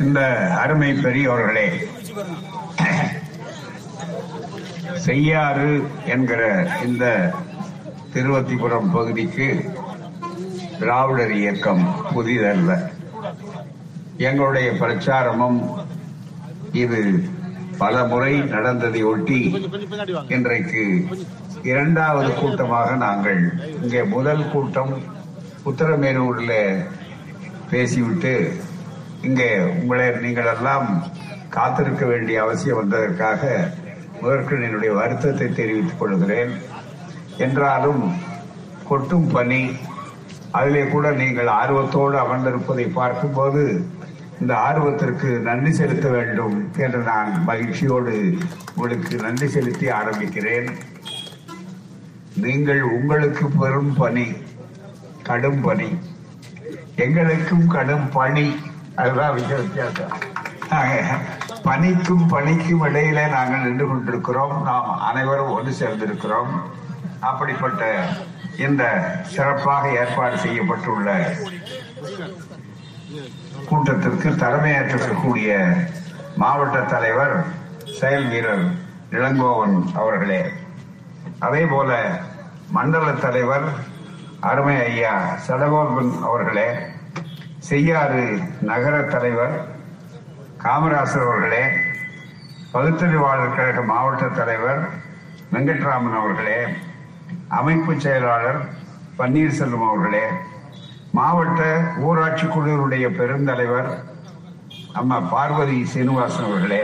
இந்த அருமை பெரியோர்களே செய்யாறு என்கிற இந்த திருவத்திபுரம் பகுதிக்கு திராவிடர் இயக்கம் புதிதல்ல. எங்களுடைய பிரச்சாரமும் இது பல முறை நடந்ததை ஒட்டி இன்றைக்கு இரண்டாவது கூட்டமாக நாங்கள் இங்கே முதல் கூட்டம் உத்தரமேரூரில் பேசிவிட்டு இங்கே உங்களை நீங்கள் எல்லாம் காத்திருக்க வேண்டிய அவசியம் வந்ததற்காக முதற்கண் என்னுடைய வருத்தத்தை தெரிவித்துக் கொள்கிறேன். என்றாலும் கொட்டும் பணி அதிலே கூட நீங்கள் ஆர்வத்தோடு அமர்ந்திருப்பதை பார்க்கும்போது இந்த ஆர்வத்திற்கு நன்றி செலுத்த வேண்டும் என்று நான் மகிழ்ச்சியோடு உங்களுக்கு நன்றி செலுத்தி ஆரம்பிக்கிறேன். நீங்கள் உங்களுக்கு பெரும் பணி கடும் பணி. எங்களுக்கும் கடும் பணி. அதுதான் மிக வித்தியாசம். நாங்க பணிக்கும் பணிக்கும் இடையில நாங்கள் நின்று கொண்டிருக்கிறோம். நாம் அனைவரும் ஒன்று சேர்ந்திருக்கிறோம். அப்படிப்பட்ட இந்த சிறப்பாக ஏற்பாடு செய்யப்பட்டுள்ள கூட்டத்திற்கு தலைமையேற்றிருக்கக்கூடிய மாவட்ட தலைவர் செயல் வீரர் இளங்கோவன் அவர்களே. அதே போல மண்டல தலைவர் அருமை ஐயா சடகோபன் அவர்களே. செய்யாறு நகர தலைவர் காமராசர் அவர்களே பகுத்தறிவாளர் கழக மாவட்ட தலைவர் வெங்கட்ராமன் அவர்களே அமைப்பு செயலாளர் பன்னீர்செல்வம் அவர்களே மாவட்ட ஊராட்சி குழுவினுடைய பெருந்தலைவர் அம்மா பார்வதி சீனிவாசன் அவர்களே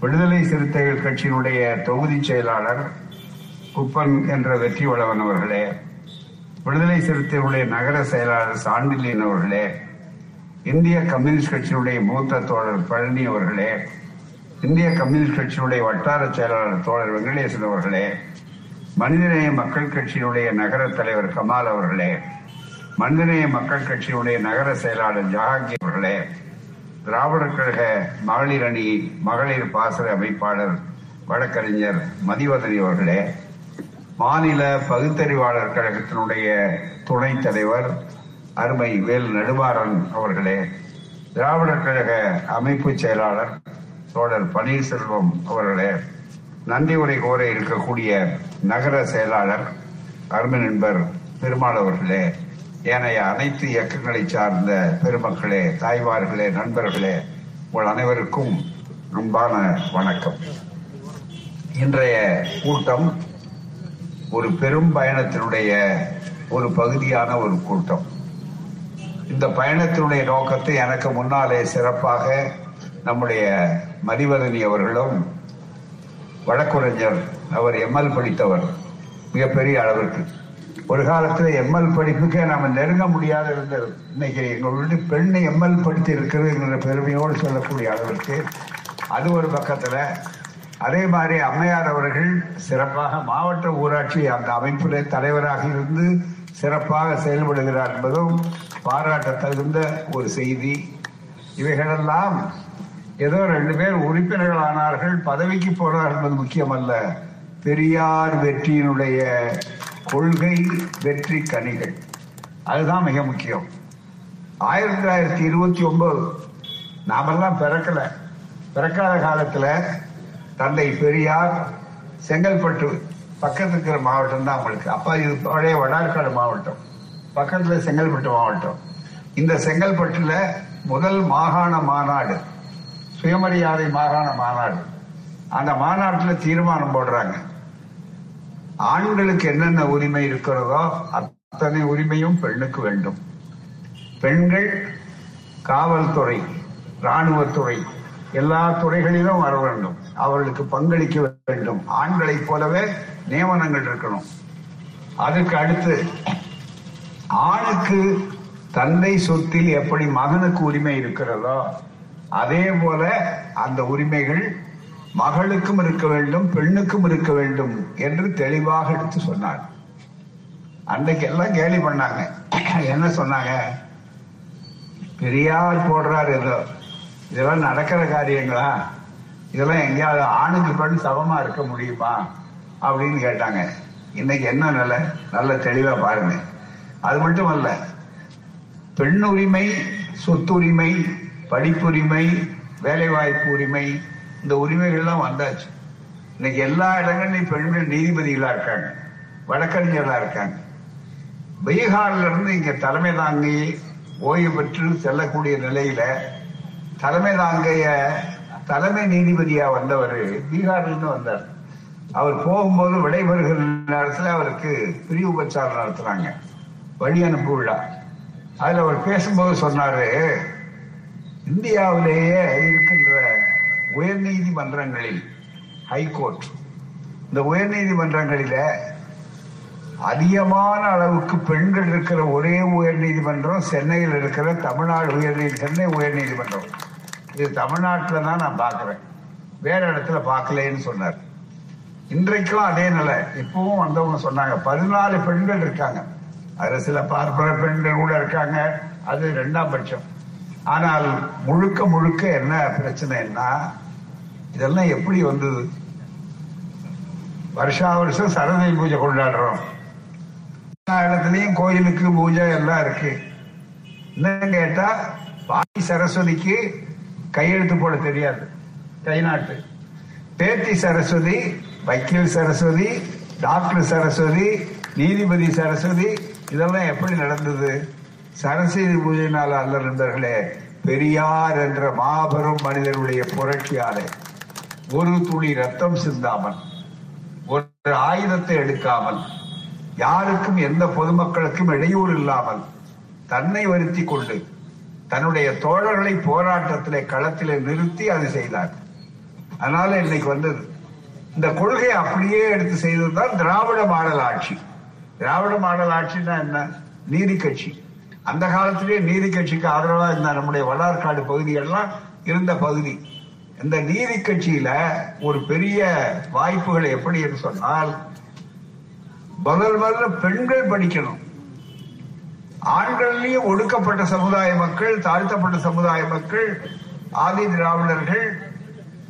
விடுதலை சிறுத்தைகள் கட்சியினுடைய தொகுதி செயலாளர் குப்பன் என்ற வெற்றி வளவன் அவர்களே விடுதலை சிறுத்தைகளுடைய நகர செயலாளர் சாண்டிலியன் அவர்களே இந்திய கம்யூனிஸ்ட் கட்சியினுடைய மூத்த தோழர் பழனி அவர்களே இந்திய கம்யூனிஸ்ட் கட்சியினுடைய வட்டார செயலாளர் தோழர் வெங்கடேசன் அவர்களே மனிதநேய மக்கள் கட்சியினுடைய நகர தலைவர் கமால் அவர்களே மனிதநேய மக்கள் கட்சியினுடைய நகர செயலாளர் ஜஹாங்கி அவர்களே திராவிடர் கழக மகளிர் அணி மகளிர் பாசறை அமைப்பாளர் வழக்கறிஞர் மதிவதனி அவர்களே மாநில பகுத்தறிவாளர் கழகத்தினுடைய துணைத் தலைவர் அருமை வேல் நெடுமாறன் அவர்களே திராவிடர் கழக அமைப்பு செயலாளர் தோழர் பன்னீர்செல்வம் அவர்களே நன்றி உரை கோர இருக்கக்கூடிய நகர செயலாளர் அருமை நண்பர் பெருமாள் அவர்களே ஏனைய அனைத்து இயக்கங்களை சார்ந்த பெருமக்களே தாய்மார்களே நண்பர்களே உங்கள் அனைவருக்கும் அன்பான வணக்கம். இன்றைய கூட்டம் ஒரு பெரும் பயணத்தினுடைய ஒரு பகுதியான ஒரு கூட்டம். இந்த பயணத்தினுடைய நோக்கத்தை எனக்கு முன்னாலே சிறப்பாக நம்முடைய மதிவதனி அவர்களும் வழக்குரைஞர் அவர் எம்எல் படித்தவர் மிகப்பெரிய அளவிற்கு. ஒரு காலத்தில் எம்எல் படிப்புக்கே நம்ம நெருங்க முடியாத இருந்தது இன்னைக்கு எங்களுடைய பெண்ணை எம்எல் படித்து இருக்கிறது என்ற பெருமையோடு சொல்லக்கூடிய அளவிற்கு அது ஒரு பக்கத்தில் அதே மாதிரி அம்மையார் அவர்கள் சிறப்பாக மாவட்ட ஊராட்சி அந்த அமைப்பிலே தலைவராக இருந்து சிறப்பாக செயல்படுகிறார் என்பதும் பாராட்ட தகுந்த ஒரு செய்தி. இவைகளெல்லாம் ஏதோ ரெண்டு பேர் உறுப்பினர்கள் ஆனார்கள் பதவிக்கு போனார் என்பது முக்கியமல்ல. பெரியார் வெற்றியினுடைய கொள்கை வெற்றி கனிகள். அதுதான் மிக முக்கியம். ஆயிரத்தி தொள்ளாயிரத்தி இருபத்தி ஒன்பது நாமெல்லாம் பிறக்கல. பிறக்காத காலத்துல தந்தை பெரியார் செங்கல்பட்டு பக்கத்து இருக்கிற மாவட்டம் தான் அவங்களுக்கு. அப்ப இது பழைய வடார்காடு மாவட்டம். பக்கத்துல செங்கல்பட்டு மாவட்டம். இந்த செங்கல்பட்டுல முதல் மாகாண மாநாடு சுயமரியாதை மாகாண மாநாடு. அந்த மாநாட்டில் தீர்மானம் போடுறாங்க. ஆண்களுக்கு என்னென்ன உரிமை இருக்கிறதோ அத்தனை உரிமையும் பெண்ணுக்கு வேண்டும். பெண்கள் காவல்துறை ராணுவத்துறை எல்லா துறைகளிலும் வர வேண்டும். அவர்களுக்கு பங்களிக்க வேண்டும். ஆண்களைப் போலவே நியமனங்கள் இருக்கணும். அதுக்கு அடுத்து ஆணுக்கு தந்தை சொத்தில் எப்படி மகனுக்கு உரிமை இருக்கிறதோ அதே போல அந்த உரிமைகள் மகளுக்கும் இருக்க வேண்டும் பெண்ணுக்கும் இருக்க வேண்டும் என்று தெளிவாக எடுத்து சொன்னார். அன்னைக்கு எல்லாம் கேலி பண்ணாங்க. என்ன சொன்னாங்க? பெரியார் போடுறார் ஏதோ. இதெல்லாம் நடக்கிற காரியங்களா? இதெல்லாம் எங்கேயாவது ஆணுக்கு பெண் சமமா இருக்க முடியுமா? அப்படின்னு கேட்டாங்க. இன்னைக்கு என்ன நிலை? நல்ல தெளிவா பாருங்க. அது மட்டும் அல்ல பெண் உரிமை சொத்துரிமை படிப்புரிமை வேலைவாய்ப்பு உரிமை இந்த உரிமைகள்லாம் வந்தாச்சு. இன்னைக்கு எல்லா இடங்கள்லையும் பெண்கள் நீதிபதிகளா இருக்காங்க வழக்கறிஞர்களா இருக்காங்க. பீகார்ல இருந்து இங்க தலைமை தாங்கி ஓய்வு பெற்று செல்லக்கூடிய நிலையில தலைமை நாங்கைய தலைமை நீதிபதியா வந்தவர் பீகார்லேருந்து வந்தார். அவர் போகும்போது விடைபெறுகிற நேரத்தில் அவருக்கு பிரிவு உபச்சாரம் நடத்துறாங்க வழி அனுப்பு விழா. அதில் அவர் பேசும்போது சொன்னாரு இந்தியாவிலேயே இருக்கின்ற உயர் நீதிமன்றங்களில் ஹைகோர்ட் இந்த உயர் நீதிமன்றங்களில அதிகமான அளவுக்கு பெண்கள் இருக்கிற ஒரே உயர் நீதிமன்றம் சென்னையில் இருக்கிற தமிழ்நாடு உயர் நீதி சென்னை உயர் நீதிமன்றம் இது தமிழ்நாட்டில் தான் நான் பார்க்குறேன். வேற இடத்துல பார்க்கலன்னு சொன்னார். இன்றைக்கும் அதே நிலை. இப்பவும் வந்தவங்க சொன்னாங்க பதினாலு பெண்கள் இருக்காங்க. அதில் சில பார்ப்பன பெண்கள் கூட இருக்காங்க. அது ரெண்டாம் பட்சம். ஆனால் முழுக்க முழுக்க என்ன பிரச்சனைன்னா இதெல்லாம் எப்படி வந்தது வருஷா வருஷம் சரஸ்வதி பூஜை கொண்டாடுறோம். எல்லா இடத்துலயும் கோயிலுக்கு பூஜை எல்லாம் இருக்கு. இன்னும் கேட்டா பாட்டி சரஸ்வதிக்கு கையெழுத்து போட தெரியாது. கை நாட்டு பேத்தி சரஸ்வதி வக்கீல் சரஸ்வதி டாக்டர் சரஸ்வதி நீதிபதி சரஸ்வதி இதெல்லாம் எப்படி நடந்தது? சரஸ்வதி பூஜையினால் அல்ல நண்பர்களே பெரியார் என்ற மாபெரும் மனிதனுடைய புரட்சியாலே ஒரு துளி ரத்தம் சிந்தாமல் ஒரு ஆயுதத்தை எடுக்காமல் யாருக்கும் எந்த பொதுமக்களுக்கும் இடையூறு இல்லாமல் தன்னை வருத்தி கொண்டு தன்னுடைய தோழர்களை போராட்டத்திலே களத்திலே நிறுத்தி அது செய்தார். அதனால இன்னைக்கு வந்தது. இந்த கொள்கையை அப்படியே எடுத்து செய்ததுதான் திராவிட மாடல் ஆட்சி. திராவிட மாடல் ஆட்சின்னா என்ன? நீதி கட்சி. அந்த காலத்திலேயே நீதி கட்சிக்கு ஆதரவா இருந்த நம்முடைய வடார்காடு பகுதிகள்லாம் இருந்த பகுதி. இந்த நீதி கட்சியில ஒரு பெரிய வாய்ப்புகள் எப்படி என்று சொன்னால் முதல் முதல்ல பெண்கள் படிக்கணும். ஆண்கள்லயும் ஒடுக்கப்பட்ட சமுதாய மக்கள் தாழ்த்தப்பட்ட சமுதாய மக்கள் ஆதி திராவிடர்கள்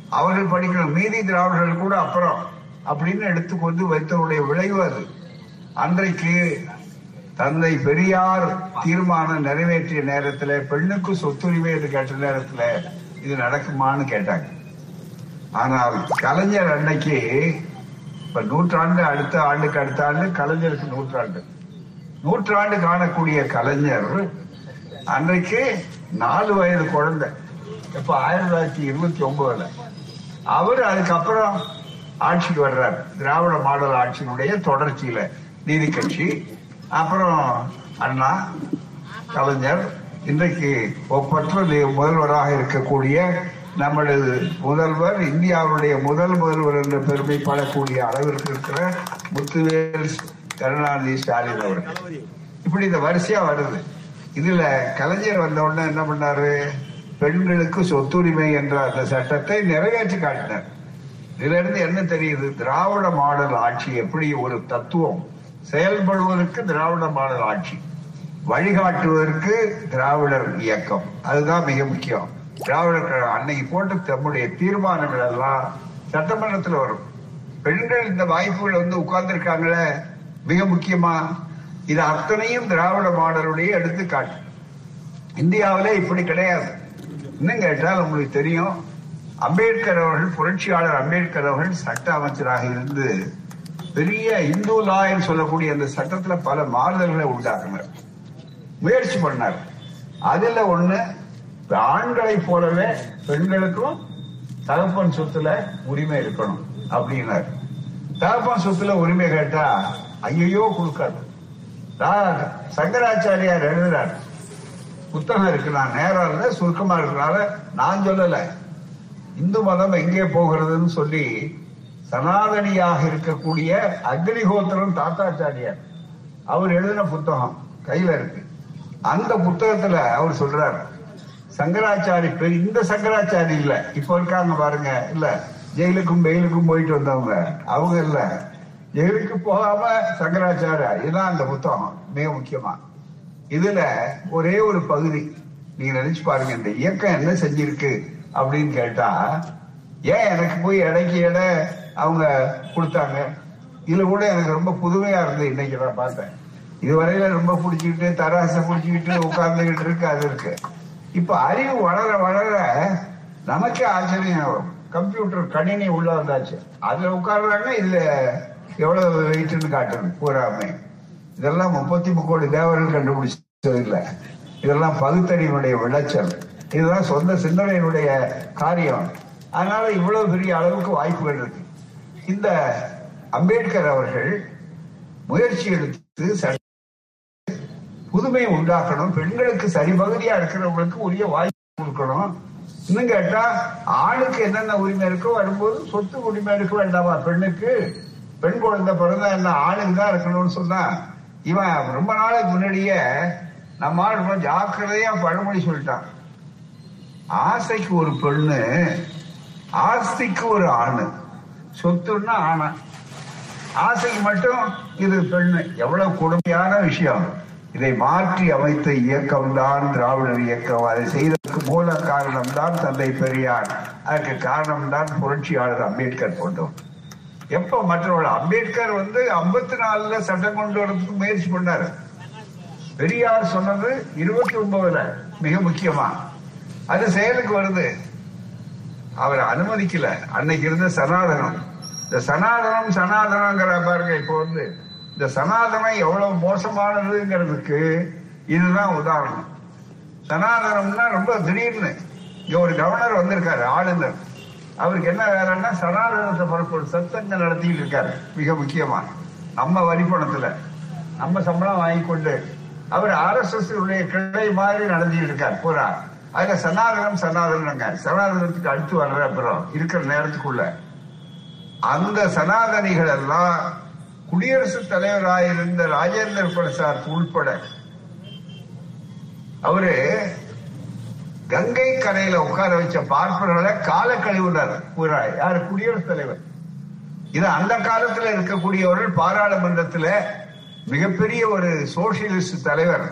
அவர்கள் படிக்கணும் மீதி திராவிடர்கள் கூட அப்புறம் அப்படின்னு எடுத்துக்கொண்டு வைத்தவருடைய விளைவு அது. அன்றைக்கு தந்தை பெரியார் தீர்மானம் நிறைவேற்றிய நேரத்தில் பெண்ணுக்கு சொத்துரிமை என்று கேட்ட நேரத்தில் இது நடக்குமான்னு கேட்டாங்க. ஆனால் கலைஞர் அன்னைக்கு இப்ப நூற்றாண்டு அடுத்த ஆண்டுக்கு அடுத்த ஆண்டு கலைஞருக்கு நூற்றாண்டு. நூற்றாண்டு காணக்கூடிய கலைஞர் அன்றைக்கு நாலு வயது குழந்தை. இப்ப ஆயிரத்தி தொள்ளாயிரத்தி இருபத்தி ஒன்பதுல. அவர் அதுக்கப்புறம் ஆட்சிக்கு வர்றார். திராவிட மாடல் ஆட்சியினுடைய தொடர்ச்சியில நீதி கட்சி. அப்புறம் அண்ணா கலைஞர் இன்றைக்கு ஒப்பற்ற நி- முதல்வராக இருக்கக்கூடிய நம்மளது முதல்வர் இந்தியாவுடைய முதல் முதல்வர் என்ற பெருமைப்படக்கூடிய அளவிற்கு இருக்கிற முத்துவேல் கருணாநிதி ஸ்டாலின் அவர்கள். இப்படி இந்த வரிசையா வருது. இதுல கலைஞர் வந்த உடனே என்ன பண்ணாரு? பெண்களுக்கு சொத்துரிமை என்ற அந்த சட்டத்தை நிறைவேற்றி காட்டினார். இதுல இருந்து என்ன தெரியுது? திராவிட மாடல் ஆட்சி எப்படி ஒரு தத்துவம்? செயல்படுவதற்கு திராவிட மாடல் ஆட்சி. வழிகாட்டுவதற்கு திராவிடர் இயக்கம். அதுதான் மிக முக்கியம். திராவிடர் கழகம் அன்னைக்கு போட்ட தம்முடைய தீர்மானங்கள் எல்லாம் சட்டமன்றத்தில் வரும். பெண்கள் இந்த வாய்ப்புகள் வந்து உட்கார்ந்துருக்காங்களே மிக முக்கியமா இது அத்தனையும் திராவிட மாடலுடைய எடுத்துக்காட்டு. இந்தியாவிலே இப்படி கிடையாது. இன்னும் கேட்டால் உங்களுக்கு தெரியும் அம்பேத்கர் அவர்கள் புரட்சியாளர் அம்பேத்கர் அவர்கள் சட்ட அமைச்சராக இருந்து பெரிய இந்து என்று சொல்லக்கூடிய அந்த சட்டத்துல பல மாறுதல்களை உண்டாக்குனார். முயற்சி பண்ணார். அதுல ஒண்ணு ஆண்களை போலவே பெண்களுக்கும் தகப்பன் சொத்துல உரிமை இருக்கணும் அப்படின்னார். தகப்பன் சொத்துல உரிமை கேட்டா ஐயோ கொடுக்காது. ரா- சங்கராச்சாரியார் எழுதுறார். புத்தகம் இருக்கு நான் நேரம் இல்ல சுருக்கமா இருக்கிறனால நான் சொல்லல. இந்து மதம் எங்கே போகிறதுன்னு சொல்லி சனாதனியாக இருக்கக்கூடிய அக்னிஹோத்திரம் தாத்தாச்சாரியார். அவர் எழுதின புத்தகம் கையில இருக்கு. அந்த புத்தகத்துல அவர் சொல்றாரு சங்கராச்சாரி பெரிய இந்த சங்கராச்சாரி இல்ல. இப்ப இருக்காங்க பாருங்க இல்ல. ஜெயிலுக்கும் பெயிலுக்கும் போயிட்டு வந்தவங்க. அவங்க இல்ல. ஜெயிலுக்கு போகாம சங்கராச்சாரியா? இதுதான் அந்த புத்தகம் மிக முக்கியமா. இதுல ஒரே ஒரு பகுதி நீங்க நினைச்சு பாருங்க இந்த இயக்கம் என்ன செஞ்சிருக்கு அப்படின்னு கேட்டா ஏன் எனக்கு போய் இடைக்கு எடை அவங்க கொடுத்தாங்க? இதுல கூட எனக்கு ரொம்ப புதுமையா இருந்தது இன்னைக்கு நான் பார்த்தேன். இதுவரையில ரொம்ப பிடிச்சிக்கிட்டு தராசை பிடிச்சிக்கிட்டு உட்கார்ந்துகிட்டு இருக்கு அது இருக்கு. இப்ப அறிவு வளர வளர நமக்கே ஆச்சரியம். கம்ப்யூட்டர் கணினி உள்ள வந்தாச்சு. அதுல உட்கார்றாங்க இதுல எவ்வளவு வெயிட்னு காட்டுறது பூராமே. இதெல்லாம் முப்பத்தி முக்கோடி தேவர்கள் கண்டுபிடிச்சதில்லை. இதெல்லாம் பகுத்தறிவினுடைய விளைச்சல். இதுதான் சொந்த சிந்தனையினுடைய காரியம். அதனால இவ்வளவு பெரிய அளவுக்கு வாய்ப்புகள் இருக்கு. இந்த அம்பேத்கர் அவர்கள் முயற்சி எடுத்து புதுமை உண்டாக்கணும். பெண்களுக்கு சரிபகுதியா இருக்கிறவங்களுக்கு உரிய வாய்ப்பு கொடுக்கணும். இன்னும் கேட்டா ஆணுக்கு என்னென்ன உரிமை இருக்கோ வரும்போது சொத்து உரிமை இருக்க வேண்டாமா? பெண்ணுக்கு. பெண் குழந்தை பிறந்தா என்ன ஆளுங்க தான் இருக்கணும்னு சொன்னா இவன் ரொம்ப நாளைக்கு முன்னாடியே நம்ம ஆள் ரொம்ப ஜாக்கிரதையா பழமொழி சொல்லிட்டான். ஆசைக்கு ஒரு பெண்ணு ஆஸ்திக்கு ஒரு ஆணு. சொத்துன்னா ஆணா. ஆசைக்கு மட்டும் இது பெண்ணு. எவ்வளவு கொடுமையான விஷயம். இதை மாற்றி அமைத்த இயக்கம் தான் திராவிடர் இயக்கம். அதை செய்ததற்கு மூல காரணம் தான் தந்தை பெரியார். அதற்கு காரணம் தான் புரட்சியாளர் அம்பேத்கர் போன்றோம் எப்ப மற்றவர்கள் அம்பேத்கர் வந்து ஐம்பத்தி நாலுல சட்டம் கொண்டு வரதுக்கு முயற்சி பண்ணாரு. பெரியார் சொன்னது இருபத்தி ஒன்பதுல மிக முக்கியமா. அது செயலுக்கு வருது. அவர் அனுமதிக்கல. அன்னைக்கு இருந்த சனாதனம். இந்த சனாதனம் சனாதனங்கிற பாருங்க இப்போ வந்து இந்த சனாதனம் எவ்வளவு மோசமானதுங்கிறதுக்கு இதுதான் உதாரணம். சனாதனம்னா ரொம்ப திடீர்னு இங்க ஒரு கவர்னர் வந்திருக்காரு ஆளுநர். அவருக்கு என்ன வேலைன்னா சனாதனத்தை பரப்பு சத்தங்கள் நடத்திட்டு இருக்காரு. மிக முக்கியமா நம்ம வரிப்பணத்துல நம்ம சம்பளம் வாங்கி கொண்டு அவர் ஆர்எஸ்எஸ் உடைய கிளை மாதிரி நடத்திட்டு இருக்கார். பூரா அதுல சனாதனம் சனாதனங்க சனாதனத்துக்கு அடுத்து வர்ற அப்புறம் இருக்கிற நேரத்துக்குள்ள அந்த சனாதனிகள் எல்லாம் குடியரசுத் தலைவராயிருந்த ராஜேந்திர பிரசாத் உள்பட அவரு கங்கை கரையில உட்கார வச்ச பார்ப்பனர்களை கால கழிவுனார். பூரா யாரு குடியரசுத் தலைவர். இது அந்த காலத்துல இருக்கக்கூடியவர்கள் பாராளுமன்றத்துல மிகப்பெரிய ஒரு சோசியலிஸ்ட் தலைவர்.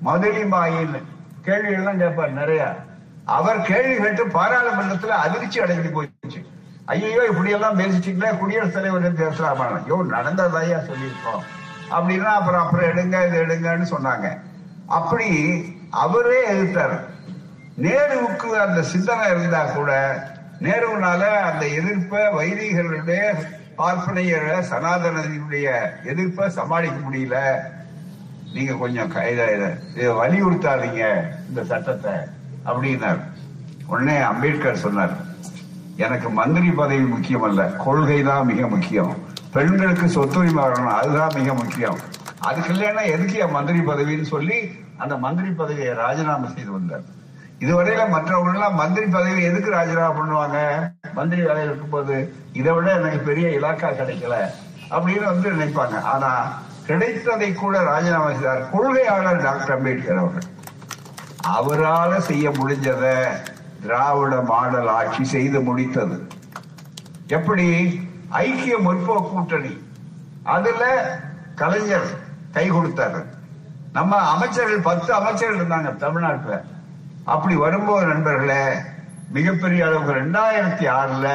மதுரை மாயின் கேள்விகள்லாம் கேட்பார் நிறைய. அவர் கேள்வி கேட்டு பாராளுமன்றத்துல அதிர்ச்சி அடைஞ்சு போயிடுச்சு. ஐயோ இப்படி எல்லாம் பேசிட்டீங்களா குடியரசுத் தலைவர் பேசலாமா? ஐயோ நடந்ததையா சொல்லியிருக்கோம். அப்படின்னா அப்புறம் அப்புறம் எடுங்க இது எடுங்கன்னு சொன்னாங்க. அப்படி அவரே எதிர்த்தார் நேருவுக்கு அந்த சிந்தனை இருந்தா கூட நேருனால அந்த எதிர்ப்பை வைதிகளுடைய பார்ப்பனையர சனாதனத்தினுடைய எதிர்ப்பை சமாளிக்க முடியல. நீங்க கொஞ்சம் இதை வலியுறுத்தாதீங்க இந்த சட்டத்தை அப்படின்னார். உடனே அம்பேத்கர் சொன்னார் எனக்கு மந்திரி பதவி முக்கியம் அல்ல கொள்கை தான் மிக முக்கியம். பெண்களுக்கு சொத்துரிமை வரணும் அதுதான் மிக முக்கியம். அதுக்கு இல்லைன்னா எதுக்கு மந்திரி பதவின்னு சொல்லி அந்த மந்திரி பதவியை ராஜினாமா செய்து வந்தார். இதுவரையில மற்றவங்கெல்லாம் மந்திரி பதவி எதுக்கு ராஜினாமா பண்ணுவாங்க? மந்திரி வேலையில் இருக்கும்போது இதை விட எனக்கு பெரிய இலாக்கா கிடைக்கல அப்படின்னு வந்து நினைப்பாங்க. ஆனா கிடைத்ததை கூட ராஜினாமா செய்தார் கொள்கையாளர் டாக்டர் அம்பேத்கர் அவர்கள். அவரால் செய்ய முடிஞ்சத திராவிட மாடல் ஆட்சி செய்து முடித்தது. எப்படி? ஐக்கிய முற்போக்கு கூட்டணி. அதுல கலைஞர் கை கொடுத்தாரு. நம்ம அமைச்சர்கள் பத்து அமைச்சர்கள் இருந்தாங்க தமிழ்நாட்டில். அப்படி வரும்போது நண்பர்களே மிகப்பெரிய அளவுக்கு ரெண்டாயிரத்தி ஆறுல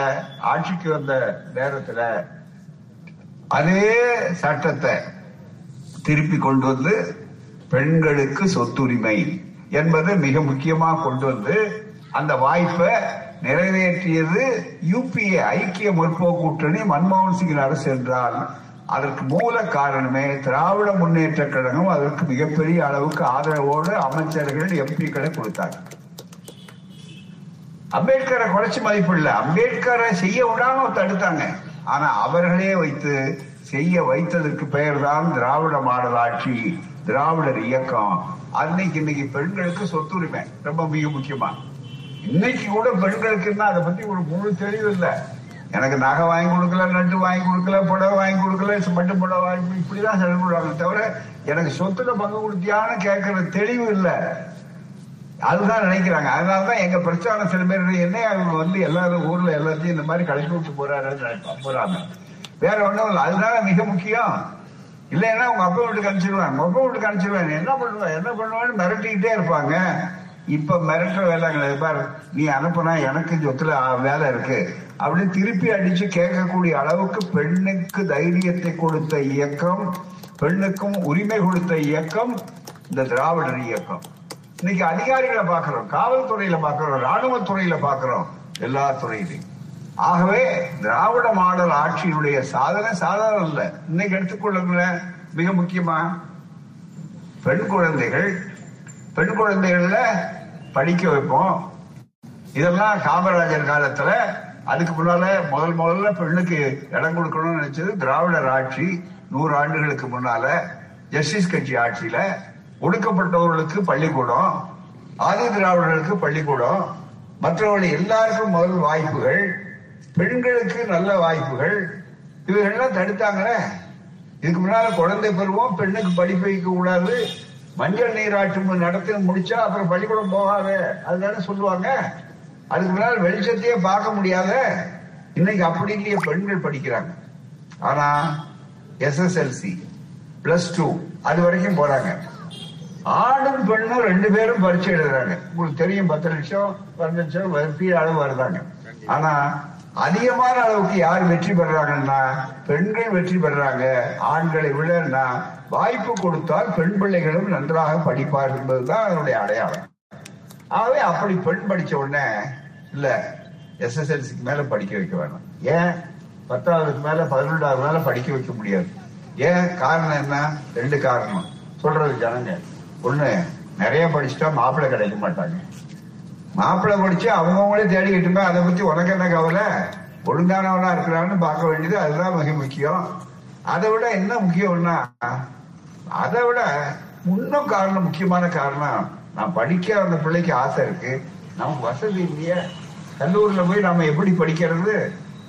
ஆட்சிக்கு வந்த நேரத்துல அதே சட்டத்தை திருப்பி கொண்டு வந்து பெண்களுக்கு சொத்துரிமை என்பது மிக முக்கியமா கொண்டு வந்து அந்த வாய்ப்பை நிறைவேற்றியது யூபிஏ ஐக்கிய முற்போக்கு கூட்டணி மன்மோகன் சிங் அரசு என்றால் அதற்கு மூல காரணமே திராவிட முன்னேற்ற கழகம் அதற்கு மிகப்பெரிய அளவுக்கு ஆதரவோடு அமைச்சர்கள் எம்பிக்களை கொடுத்தாங்க அம்பேத்கரை குறைச்சி மதிப்பு இல்லை. அம்பேத்கரை செய்ய விடாம தடுத்தாங்க. ஆனா அவர்களே வைத்து செய்ய வைத்ததற்கு பெயர் தான் திராவிட மாடல் ஆட்சி திராவிடர் இயக்கம். அன்னைக்கு இன்னைக்கு பெண்களுக்கு சொத்துரிமை ரொம்ப மிக முக்கியமா. இன்னைக்கு கூட பெண்களுக்குன்னா அதை பத்தி ஒரு முழு தெளிவு இல்லை. எனக்கு நகை வாங்கி கொடுக்கல நட்டு வாங்கி கொடுக்கல புடவை வாங்கி கொடுக்கல பட்டு புடவை வாங்கி இப்படிதான் பண்ணுவாங்க தவிர எனக்கு சொத்துல பங்கு கொடுத்தியான்னு கேட்கற தெளிவு இல்லை. அதுதான் நினைக்கிறாங்க. அதனாலதான் எங்க பிரச்சாரம் சில பேர் என்ன அவங்க வந்து எல்லாரும் ஊர்ல எல்லாத்தையும் இந்த மாதிரி கலக்கி விட்டு போறாருன்னு நினைப்பாங்க போறாங்க வேற ஒண்ணும் இல்லை. அதுதான் மிக முக்கியம். இல்லைன்னா உங்க அப்பா வீட்டுக்கு அனுப்பிச்சிருவாங்க. உங்க அப்பா வீட்டுக்கு அனுப்பிச்சிருவாங்க. என்ன பண்ணுவ? என்ன பண்ணுவான்னு மிரட்டிக்கிட்டே இருப்பாங்க. இப்ப மிரட்டுற வேலை கிடையாது. பாரு நீ அனுப்புனா எனக்கு சொத்துல வேலை இருக்கு. அப்படின்னு திருப்பி அடிச்சு கேட்கக்கூடிய அளவுக்கு பெண்ணுக்கு தைரியத்தை கொடுத்த இயக்கம் பெண்ணுக்கும் உரிமை கொடுத்த இயக்கம் இந்த திராவிடர் இயக்கம். இன்னைக்கு அதிகாரிகளை பாக்குறோம் காவல்துறையில பார்க்கிறோம் ராணுவத்துறையில பாக்குறோம் எல்லா துறையிலையும். ஆகவே திராவிட மாடல் ஆட்சியினுடைய சாதனை சாதாரண இல்ல இன்னைக்கு எடுத்துக்கொள்ள மிக முக்கியமா பெண் குழந்தைகள் பெண் குழந்தைகள்ல படிக்க வைப்போம். இதெல்லாம் காமராஜர் காலத்துல அதுக்கு முன்னால முதல் முதல்ல பெண்ணுக்கு இடம் கொடுக்கணும்னு நினைச்சது திராவிடர் ஆட்சி நூறு ஆண்டுகளுக்கு முன்னால ஜஸ்டிஸ் கட்சி ஆட்சியில ஒடுக்கப்பட்டவர்களுக்கு பள்ளிக்கூடம் ஆதி திராவிடர்களுக்கு பள்ளிக்கூடம் மற்றவர்கள் எல்லாருக்கும் முதல் வாய்ப்புகள் பெண்களுக்கு நல்ல வாய்ப்புகள் இவர்கள்லாம் தடுத்தாங்களே. இதுக்கு முன்னால குழந்தை பருவம் பெண்ணுக்கு படிப்பு வைக்க கூடாது மஞ்சள் நீராட்டம் நடத்தி முடிச்சா அப்புறம் பள்ளிக்கூடம் போகாது அதுதானே சொல்லுவாங்க. அதுக்கு முன்னால் வெளிச்சத்தையே பார்க்க முடியாத இன்னைக்கு அப்படி இல்லையே பெண்கள் படிக்கிறாங்க. ஆனா எஸ்எஸ்எல்சி பிளஸ் டூ அது வரைக்கும் போறாங்க. ஆணும் பெண்ணும் ரெண்டு பேரும் பரீட்சை எழுதுறாங்க. உங்களுக்கு தெரியும் பத்து லட்சம் பத்து லட்சம் அளவு வருதாங்க. ஆனா அதிகமான அளவுக்கு யார் வெற்றி பெறாங்கன்னா பெண்கள் வெற்றி பெறாங்க ஆண்களை விடனா வாய்ப்பு கொடுத்தால் பெண் பிள்ளைகளும் நன்றாக படிப்பார் என்பதுதான் அதனுடைய அடையாளம். ஆகவே அப்படி பெண் படிச்ச உடனே இல்ல எஸ்எஸ்எல்சிக்கு மேல படிக்க வைக்க வேணாம். ஏன்? பத்தாவதுக்கு மேல பதினொன்றாவது மேல படிக்க வைக்க முடியாது. ஏன்? காரணம் என்ன? ரெண்டு காரணம். சொல்றது ஜனங்க. ஒண்ணு நிறைய படிச்சுட்டா மாப்பிள்ளை கிடைக்க மாட்டாங்க. மாப்பிள்ளை படிச்சு அவங்கவுங்களே தேடிக்கிட்டுமே அதை பத்தி உனக்கு என்ன கவலை? ஒழுங்கானவனா இருக்கிறான்னு பார்க்க வேண்டியது அதுதான் மிக முக்கியம். அதை விட என்ன முக்கியம்னா அதை விட இன்னும் காரணம் முக்கியமான காரணம் நான் படிக்க அந்த பிள்ளைக்கு ஆசை இருக்கு. நம்ம வசதி இல்லையே. கல்லூரியில போய் நாம எப்படி படிக்கிறது?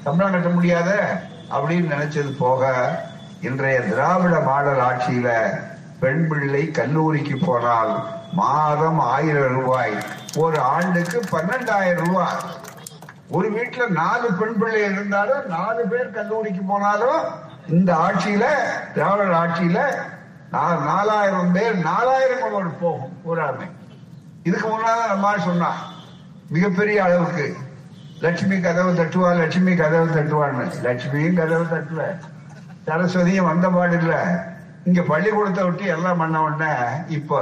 சம்பளம் கட்ட முடியாத? அப்படின்னு நினைச்சது போக இன்றைய திராவிட மாடல் ஆட்சியில பெண் பிள்ளை கல்லூரிக்கு போனால் மாதம் ஆயிரம் ரூபாய். ஒரு ஆண்டுக்கு பன்னெண்டாயிரம் ரூபாய். ஒரு வீட்டுல நாலு பெண் பிள்ளை இருந்தாலும் நாலு பேர் கல்லூரிக்கு போனாலும் இந்த ஆட்சியில திராவிட ஆட்சியில நாலாயிரம் பேர் நாலாயிரம் போகும். ஒரு ஆமை இதுக்கு முன்னால நம்ம சொன்னா மிகப்பெரிய அளவுக்கு. லட்சுமி கதவு தட்டுவா லட்சுமி கதவு தட்டுவான்னு. லட்சுமியும் கதவு தட்டுல. சரஸ்வதியும் வந்த பாடு இல்ல. இங்க பள்ளிக்கூடத்தை விட்டு எல்லாம் பண்ண உடனே இப்போ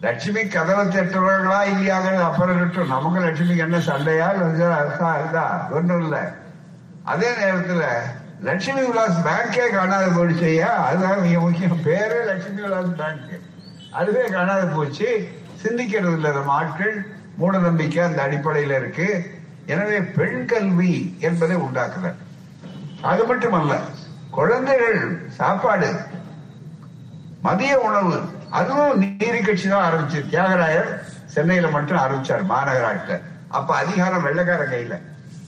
லட்சுமி கதவை தட்டுறவர்களா இல்லையாங்கிறது அப்புறம் இருக்கட்டும். நமக்கு லட்சுமிக்கு என்ன சண்டையா இருந்தா இதா ஒன்றும் இல்லை. அதே நேரத்துல லட்சுமி விலாஸ் பேங்கே காணாத போயிடுச்சையா அதுதான் மிக முக்கியம். பேரே லட்சுமி விலாஸ் பேங்க். அதுவே காணாத போச்சு. சிந்திக்கிறது இல்லை நம்ம ஆட்கள் மூட நம்பிக்கை அந்த அடிப்படையில இருக்கு. எனவே பெண் கல்வி என்பதை உண்டாக்குதல் அது மட்டுமல்ல குழந்தைகள் சாப்பாடு மதிய உணவு அதுவும் நீதி கட்சி தான் ஆரம்பிச்சு தியாகராயர் சென்னையில மட்டும் ஆரம்பிச்சார் மாநகராட்சியில. அப்ப அதிகாரம் வெள்ளக்கார கையில.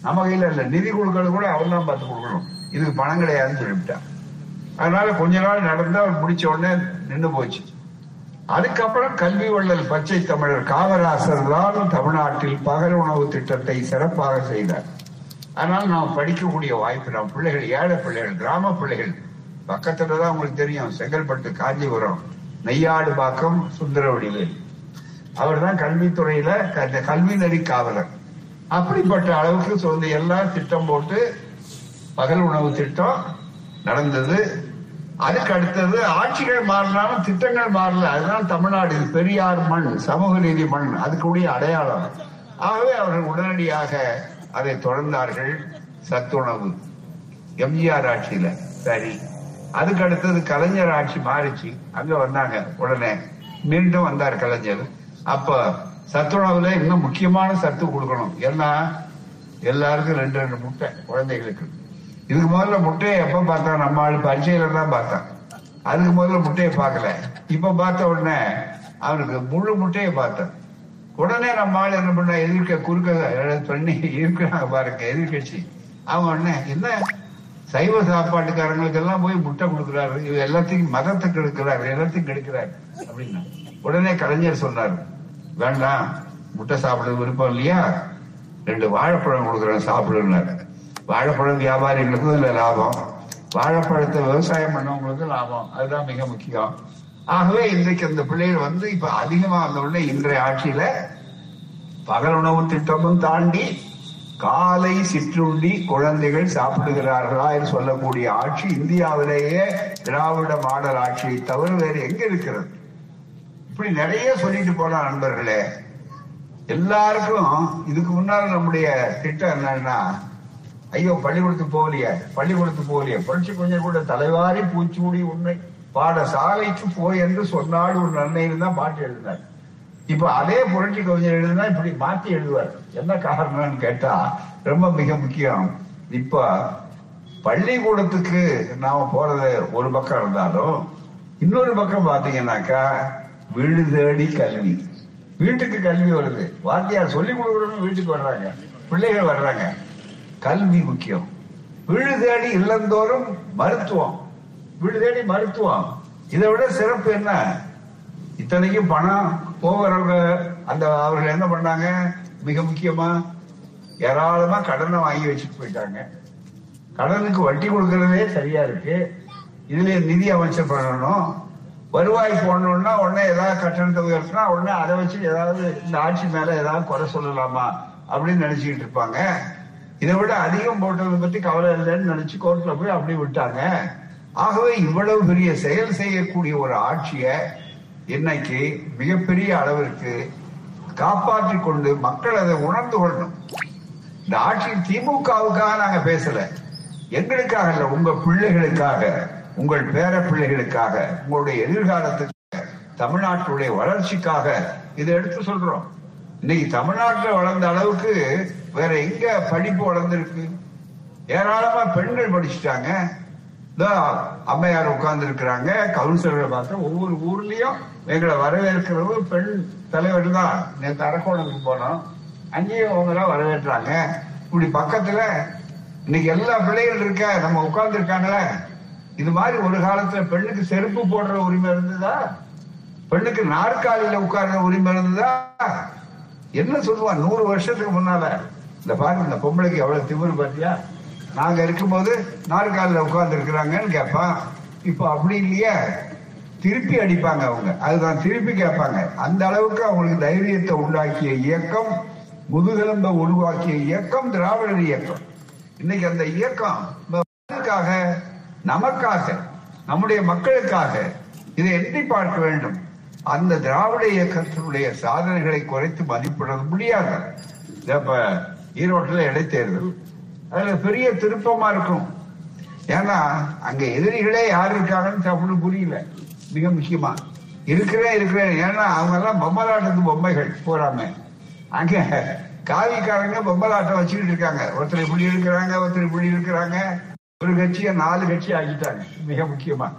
நம்ம கையில இல்ல நிதி கொடுக்கறது கூட அவர் தான் பார்த்து கொடுக்கணும். இதுக்கு பணம் கிடையாதுன்னு சொல்லிவிட்டார். அதனால கொஞ்ச நாள் நடந்து அவர் முடிச்ச உடனே நின்று போச்சு. அதுக்கப்புறம் கல்வி வள்ளல் பச்சை தமிழர் காமராசர் தான் தமிழ்நாட்டில் பகல் உணவு திட்டத்தை சிறப்பாக செய்தார். அதனால் நாம் படிக்கக்கூடிய வாய்ப்பு நம் பிள்ளைகள் ஏழை பிள்ளைகள் கிராம பிள்ளைகள் பக்கத்துல தான் உங்களுக்கு தெரியும் செங்கல்பட்டு காஞ்சிபுரம் நெய்யாடு பாக்கம் சுந்தரவடிவேல். அவர் தான் கல்வித்துறையில க- இந்த கல்வி நெறி காவலர். அப்படிப்பட்ட அளவுக்கு சொல்லி எல்லாம் திட்டம் போட்டு பகல் உணவு திட்டம் நடந்தது. அதுக்கு அடுத்தது ஆட்சிகள் மாறலாம் திட்டங்கள் மாறல. அதுதான் தமிழ்நாடு. பெரியார் மண் சமூக நீதி மண். அதுக்குடைய அடையாளம். ஆகவே அவர்கள் உடனடியாக அதை தொடர்ந்தார்கள். சத்துணவு. எம்ஜிஆர் ஆட்சியில. சரி. அதுக்கு அடுத்தது கலைஞர் ஆட்சி மாறிச்சு. அங்க வந்தாங்க. உடனே மீண்டும் வந்தார் கலைஞர். அப்ப சத்துணவுல இன்னும் முக்கியமான சத்து கொடுக்கணும். ஏன்னா எல்லாருக்கும் ரெண்டு ரெண்டு முட்டை குழந்தைகளுக்கு. இதுக்கு முதல்ல முட்டையை எப்ப பார்த்தா நம்ம ஆள் பரிச்சையில தான் பார்த்தான். அதுக்கு முதல்ல முட்டையை பார்க்கல. இப்ப பார்த்த உடனே அவனுக்கு முழு முட்டையை பார்த்தான். உடனே நம்ம ஆள் என்ன பண்ண எதிர்க்க குறுக்க பண்ணி இருக்கிறாங்க பாருங்க எதிர்கட்சி அவங்க உடனே என்ன? சைவ சாப்பாட்டுக்காரங்களுக்கு எல்லாம் போய் முட்டை கொடுக்குறாரு. இது எல்லாத்தையும் மதத்துக்கு எடுக்கிறாரு எல்லாத்தையும் கெடுக்கிறாரு அப்படின்னா. உடனே கலைஞர் சொன்னார் வேண்டாம் முட்டை சாப்பிட விருப்பம் இல்லையா? ரெண்டு வாழைப்பழம் கொடுக்குறேன் சாப்பிடுன்னாரு வாழைப்பழம் வியாபாரிகளுக்கும் இதுல லாபம். வாழைப்பழத்தை விவசாயம் பண்ணவங்களுக்கு லாபம். அதுதான் மிக முக்கியம். ஆகவே இன்றைக்கு அந்த பிள்ளைகள் வந்து இப்ப அதிகமா வந்தவுடனே இன்றைய ஆட்சியில பகல் உணவு திட்டமும் தாண்டி காலை சிற்றுண்டி குழந்தைகள் சாப்பிடுகிறார்களா என்று சொல்லக்கூடிய ஆட்சி இந்தியாவிலேயே திராவிட மாடல் ஆட்சியை தவிர வேறு எங்க இருக்கிறது? இப்படி நிறைய சொல்லிட்டு போலாம் நண்பர்களே எல்லாருக்கும் இதுக்கு முன்னால் நம்முடைய திட்டம் என்னன்னா ஐயோ பள்ளிக்கூடத்துக்கு போகலையே. பள்ளிக்கூடத்துக்கு போகலையே. புரட்சி கொஞ்சம் கூட தலைவாரி பூச்சூடி உண்மை. பாடசாலைக்கு போய் என்று சொன்னாடு ஒரு நன்மையில் தான் பாட்டு எழுதினார். இப்ப அதே புரட்சி கவிஞர் எழுதினா இப்படி மாத்தி எழுதுவார். என்ன காரணம்னு கேட்டா ரொம்ப மிக முக்கியம். இப்ப பள்ளிக்கூடத்துக்கு நாம போறது ஒரு பக்கம் இருந்தாலும் இன்னொரு பக்கம் பாத்தீங்கன்னாக்கா வீடு தேடி கல்வி. வீட்டுக்கு கல்வி வருது. வாத்தியார் சொல்லி கொடுக்கறவங்க வீட்டுக்கு வர்றாங்க. பிள்ளைகள் வர்றாங்க. கல்வி முக்கியம் வீடு தேடி இல்லந்தோறும் மருத்துவம். வீடு தேடி மருத்துவம். இதை விட சிறப்பு என்ன? இத்தனைக்கும் பணம் போகிறவங்க அந்த அவர்கள் என்ன பண்ணாங்க? மிக முக்கியமா ஏராளமா கடனை வாங்கி வச்சுட்டு போயிட்டாங்க. கடனுக்கு வட்டி கொடுக்கறதே சரியா இருக்கு. இதுல நிதி அமைச்சர் பண்ணணும். வருவாய் போடணும்னா உடனே ஏதாவது கட்டணத்தை உயர்த்தினா உடனே அதை வச்சு ஏதாவது இந்த ஆட்சி மேல ஏதாவது குறை சொல்லலாமா அப்படின்னு நினைச்சுக்கிட்டு இருப்பாங்க. இதை விட அதிகம் போட்டதை பத்தி கவலை இல்லைன்னு நினைச்சு கோர்ட்ல போய் அப்படி விட்டாங்க. ஆகவே இவ்வளவு பெரிய செயல் செய்யக்கூடிய ஒரு ஆட்சியை இன்னைக்கு மிகப்பெரிய அளவிற்கு காப்பாற்றி கொண்டு மக்கள் அதை உணர்ந்து கொள்ளணும். இந்த ஆட்சி திமுகவுக்காக நாங்க பேசல. எங்களுக்காக இல்ல உங்க பிள்ளைகளுக்காக உங்கள் பேர பிள்ளைகளுக்காக உங்களுடைய எதிர்காலத்துக்கு தமிழ்நாட்டுடைய வளர்ச்சிக்காக இதை எடுத்து சொல்றோம். இன்னைக்கு தமிழ்நாட்டில் வளர்ந்த அளவுக்கு வேற எங்க படிப்பு வளர்ந்துருக்கு? ஏராளமா பெண்கள் படிச்சுட்டாங்க. அம்மையார் உட்கார்ந்து இருக்கிறாங்க கவுன்சிலரை பார்த்து ஒவ்வொரு ஊர்லயும் எங்களை வரவேற்கிறவங்க பெண் தலைவர் தான். நேற்று அரக்கோணத்துக்கு போனோம். அங்கேயும் அவங்களாம் வரவேற்றாங்க. இப்படி பக்கத்துல இன்னைக்கு எல்லா பிள்ளைகள் இருக்க? நம்ம உட்கார்ந்து இருக்காங்களே இது மாதிரி ஒரு காலத்துல பெண்ணுக்கு செருப்பு போடுற உரிமை இருந்ததா? பெண்ணுக்கு நாற்காலியில உட்கார்ற உரிமை இருந்ததா? என்ன சொல்லுவான் நூறு வருஷத்துக்கு முன்னால. இந்த பாருங்க இந்த பொம்பளைக்கு எவ்வளவு திமிரு பாத்தியா? நாங்க இருக்கும்போது நாற்காலில உட்கார்ந்து இருக்கிறாங்கன்னு கேட்பான். இப்போ அப்படி இல்லையே. திருப்பி அடிப்பாங்க அவங்க. அதுதான் திருப்பி கேட்பாங்க. அந்த அளவுக்கு அவங்களுக்கு தைரியத்தை உண்டாக்கிய இயக்கம் முதுகெலும்பை உருவாக்கிய இயக்கம் திராவிடர் இயக்கம். இன்னைக்கு அந்த இயக்கம் மக்களுக்காக நமக்காக நம்முடைய மக்களுக்காக இதை எட்டி பார்க்க வேண்டும். அந்த திராவிட இயக்கத்தினுடைய சாதனைகளை குறைத்து மதிப்பிட முடியாது. ஈரோட்டில் இடைத்தேர்தல். அதுல பெரிய திருப்பமா இருக்கும். ஏன்னா அங்க எதிரிகளே யார் இருக்காங்கன்னு தப்புன்னு புரியல. மிக முக்கியமா. இருக்கிறேன் இருக்கிறேன் ஏன்னா அவங்க எல்லாம் பொம்மலாட்டத்து பொம்மைகள் போறாம அங்க காவிக்காரங்க பொம்மலாட்டம் வச்சுக்கிட்டு இருக்காங்க. ஒருத்தர் இப்படி இருக்கிறாங்க ஒருத்தர் இப்படி இருக்கிறாங்க. ஒரு கட்சியை நாலு கட்சி ஆகிட்டாங்க மிக முக்கியமா.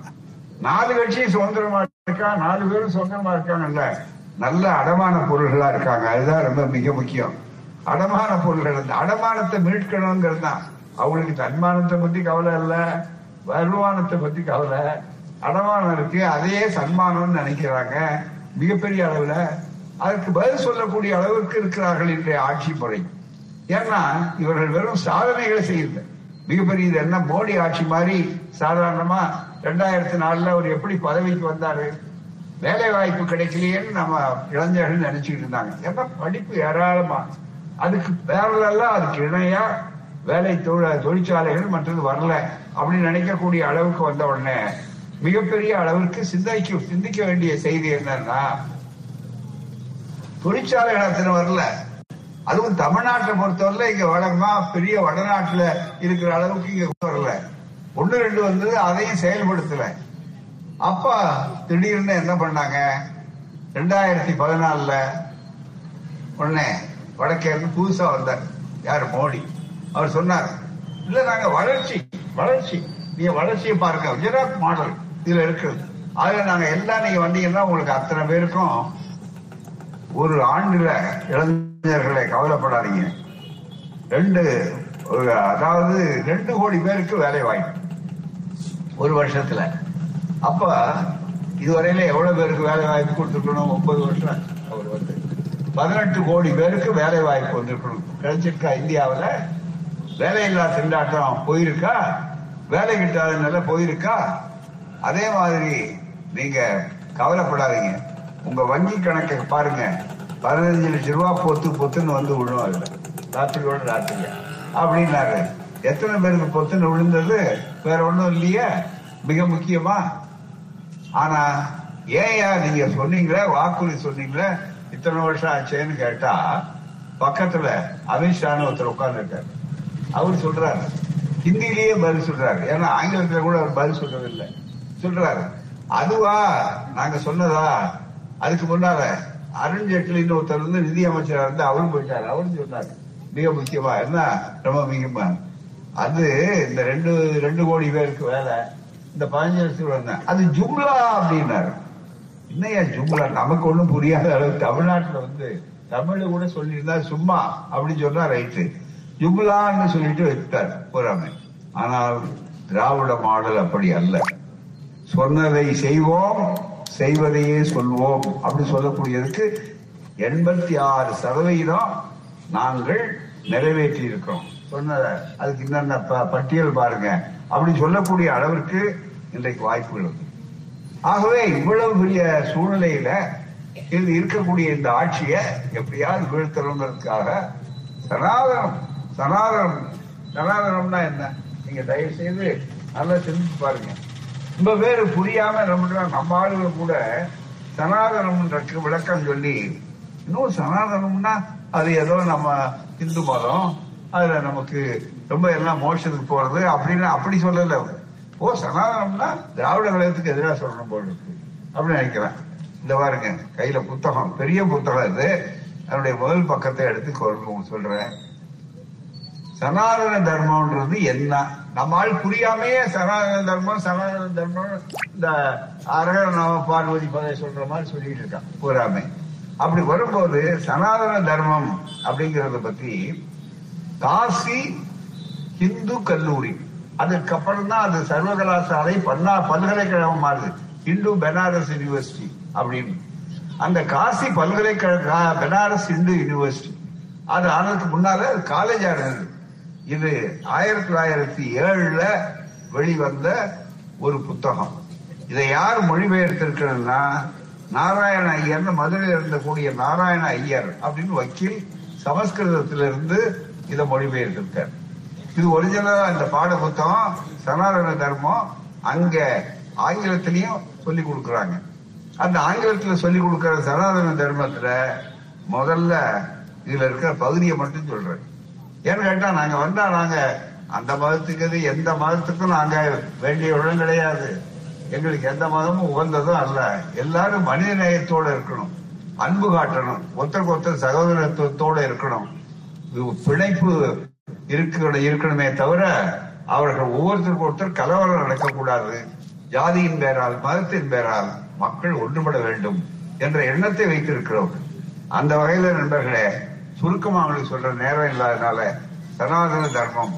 நாலு கட்சி சுதந்திரமா இருக்கா? நாலு பேரும் சுதந்திரமா இருக்காங்கல்ல. நல்ல அடமான பொருள்களா இருக்காங்க. அதுதான் ரொம்ப மிக முக்கியம். அடமான பொருள்கள் அந்த அடமானத்தை மீட்கணுங்கிறது தான். அவங்களுக்கு தன்மானத்தை பத்தி கவலை இல்லை வருமானத்தை பத்தி கவலை. அடமானம் இருக்கு அதையே சன்மானம்னு நினைக்கிறாங்க. மிகப்பெரிய அளவுல அதற்கு பதில் சொல்லக்கூடிய அளவிற்கு இருக்கிறார்கள் இன்றைய ஆட்சி முறை. ஏன்னா இவர்கள் வெறும் சாதனைகளை செய்யல மிகப்பெரிய இது என்ன மோடி ஆட்சி மாதிரி சாதாரணமா ரெண்டாயிரத்தி நாலுல அவர் எப்படி பதவிக்கு வந்தாரு? வேலை வாய்ப்பு கிடைக்கலையேன்னு நம்ம இளைஞர்கள் நினைச்சுக்கிட்டு இருந்தாங்க. ஏன்னா படிப்பு ஏராளமா. அதுக்கு பேரலாம் அதுக்கு இணையா வேலை தொழிற்சாலைகள் மற்றது வரல அப்படின்னு நினைக்கக்கூடிய அளவுக்கு வந்த உடனே மிகப்பெரிய அளவிற்கு சிந்திக்க சிந்திக்க வேண்டிய செய்தி என்னன்னா தொழிற்சாலைகள் அத்தனை வரல. அதுவும் தமிழ்நாட்டை பொறுத்தவரையில இங்க வடமா பெரிய வடநாட்டுல இருக்கிற அளவுக்கு இங்க வரல. ஒண்ணு ரெண்டு வந்தது அதையும் செயல்படுத்தல. அப்ப திடீர்னு என்ன பண்ணாங்க? ரெண்டாயிரத்தி பதினாலுல உடனே வடக்கே புதுசா வந்தார் யார்? மோடி. அவர் சொன்னார் இல்ல நாங்க வளர்ச்சி வளர்ச்சி. நீங்க வளர்ச்சியை பாருங்க. குஜராத் மாடல் இதுல இருக்குது. அதுல நாங்க எல்லாம் நீங்க வந்தீங்கன்னா உங்களுக்கு அத்தனை பேருக்கும் ஒரு ஆண்டுல இளைஞர்களை கவலைப்படாதீங்க. ரெண்டு அதாவது ரெண்டு கோடி பேருக்கு வேலை வாய்ப்பு ஒரு வருஷத்துல. அப்ப இதுவரையில எவ்வளவு பேருக்கு வேலை வாய்ப்பு கொடுத்துருக்கணும்? ஒன்பது வருஷம் அவர் வந்து பதினெட்டு கோடி பேருக்கு வேலை வாய்ப்பு வந்திருக்கணும் கிடைச்சிருக்கா இந்தியாவில்? வேலையில்லா திண்டாட்டம் போயிருக்கா? வேலை கிட்டாத நிலை போயிருக்கா? அதே மாதிரி நீங்க கவலைப்படாதீங்க. உங்க வங்கி கணக்கை பாருங்க. பதினஞ்சு லட்சம் ரூபாய் பொத்து பொத்துன்னு வந்து விழும் அதுல. ராத்திரியோட ராத்திரி. அப்படின்னாரு. எத்தனை பேருக்கு பொத்துன்னு விழுந்தது? வேற ஒன்றும் இல்லையே. மிக முக்கியமா. ஆனா ஏன் நீங்க சொன்னீங்களே வாக்குறுதி சொன்னீங்களே இத்தனை வருஷம் ஆச்சேன்னு கேட்டா பக்கத்துல அமித்ஷான்னு ஒருத்தர் உட்கார்ந்துருக்காரு. அவர் சொல்றாரு. ஹிந்திலேயே பதில் சொல்றாரு. ஏன்னா ஆங்கிலத்துல கூட அவர் பதில் சொல்றது இல்ல சொல்றாரு. அதுவா நாங்க சொன்னதா? அதுக்கு முன்னால அருண் ஜேட்லின்னு ஒருத்தர் வந்து நிதி அமைச்சரா இருந்து அவரும் போயிட்டாரு. அவரும் சொன்னாரு. மிக முக்கியமா என்ன? ரொம்ப முக்கியமா அது இந்த ரெண்டு ரெண்டு கோடி பேருக்கு வேலை. இந்த பதினஞ்சு லட்சம் வந்தேன். அது ஜும்லா அப்படின்னாரு. என்னையா ஜும்லா நமக்கு ஒண்ணும் புரியாத அளவு தமிழ்நாட்டுல வந்து தமிழ் கூட சொல்லியிருந்தா சும்மா அப்படின்னு சொன்னா ரைட்டு ஜும்லான்னு சொல்லிட்டு வைத்தார் போறாம ஆனால் திராவிட மாடல் அப்படி அல்ல. சொன்னதை செய்வோம் செய்வதையே சொல்வோம் அப்படி சொல்லக்கூடியதுக்கு எண்பத்தி ஆறு சதவீதம் நாங்கள் நிறைவேற்றி இருக்கிறோம் சொன்னத அதுக்கு என்னென்ன ப- பட்டியல் பாருங்க. அப்படி சொல்லக்கூடிய அளவிற்கு இன்றைக்கு வாய்ப்புகள் இருக்கு ஆகவே இவ்வளவு பெரிய சூழ்நிலையில இது இருக்கக்கூடிய இந்த ஆட்சியை எப்படியாவது வீழ்த்தணுங்கிறதுக்காக சனாதனம் சனாதனம். சனாதனம்னா என்ன? நீங்க தயவு செய்து நல்லா சிந்திச்சு பாருங்க. ரொம்ப பேர் புரியாம நம்ம நம்ம ஆளுகள் கூட சனாதனம்ன்றக்கு விளக்கம் சொல்லி இன்னும் சனாதனம்னா அது ஏதோ நம்ம இந்து மதம் அதுல நமக்கு ரொம்ப எல்லாம் மோஷத்துக்கு போறது அப்படின்னு அப்படி சொல்லல அவர். ஓ சனாதனம்னா திராவிட கழகத்துக்கு எதிராக சொல்லணும் போல் இருக்கு. அப்படின்னு நினைக்கிறேன். இந்த பாருங்க கையில புத்தகம் பெரிய புத்தகம் இது. அதனுடைய முதல் பக்கத்தை எடுத்து சொல்றேன். சனாதன தர்மம்ன்றது என்ன? நம்ம ஆள் புரியாமையே சனாதன தர்மம் சனாதன தர்மம் இந்த அரகர நாம பார்வதி பதவி சொல்ற மாதிரி சொல்லிட்டு இருக்கான். பூராமே அப்படி வரும்போது சனாதன தர்மம் அப்படிங்கறத பத்தி காசி ஹிந்து கல்லூரி அதுக்கப்புறம் தான் அது சர்வகலாசாலை பன்னா பல்கலைக்கழகம் மாறுது. இந்து பெனாரஸ் யூனிவர்சிட்டி அப்படின்னு. அந்த காசி பல்கலைக்கழக பெனாரஸ் இந்து யூனிவர்சிட்டி. அது ஆனதுக்கு முன்னால அது காலேஜ் ஆனது இது ஆயிரத்தி தொள்ளாயிரத்தி ஏழுல வெளிவந்த ஒரு புத்தகம். இதை யார் மொழிபெயர்த்திருக்கிறதுனா நாராயண ஐயர் மதுரையில் இருந்தக்கூடிய நாராயண ஐயர் அப்படின்னு வக்கீல் சமஸ்கிருதத்திலிருந்து இதை மொழிபெயர்த்திருக்கார். இது ஒரிஜினலா இந்த பாட புத்தகம் சனாதன தர்மம் அங்க ஆங்கிலத்திலையும் சொல்லி கொடுக்கறாங்க. அந்த ஆங்கிலத்துல சொல்லி கொடுக்கிற சனாதன தர்மத்துல முதல்ல இதுல இருக்கிற பகுதியை மட்டும் சொல்றேன். ஏன்னு கேட்டா நாங்க வந்தா நாங்க அந்த மதத்துக்கு இது எந்த மதத்துக்கும் நாங்க வேண்டியவுடன் கிடையாது. எங்களுக்கு எந்த மதமும் உகந்ததும் அல்ல. எல்லாரும் மனித நேயத்தோட இருக்கணும். அன்பு காட்டணும். ஒருத்தருக்கு ஒருத்தர் சகோதரத்துவத்தோட இருக்கணும். இது பிணைப்பு இருக்கணும் இருக்கணுமே தவிர அவர்கள் ஒவ்வொருத்தருக்கு ஒருத்தர் கலவரம் நடக்கக்கூடாது. ஜாதியின் பேரால் மதத்தின் பேரால் மக்கள் ஒன்றுபட வேண்டும் என்ற எண்ணத்தை வைத்திருக்கிறோம். அந்த வகையில நண்பர்களே சுருக்கமா அவங்களுக்கு சொல்ற நேரம் இல்லாதனால சனாதன தர்மம்.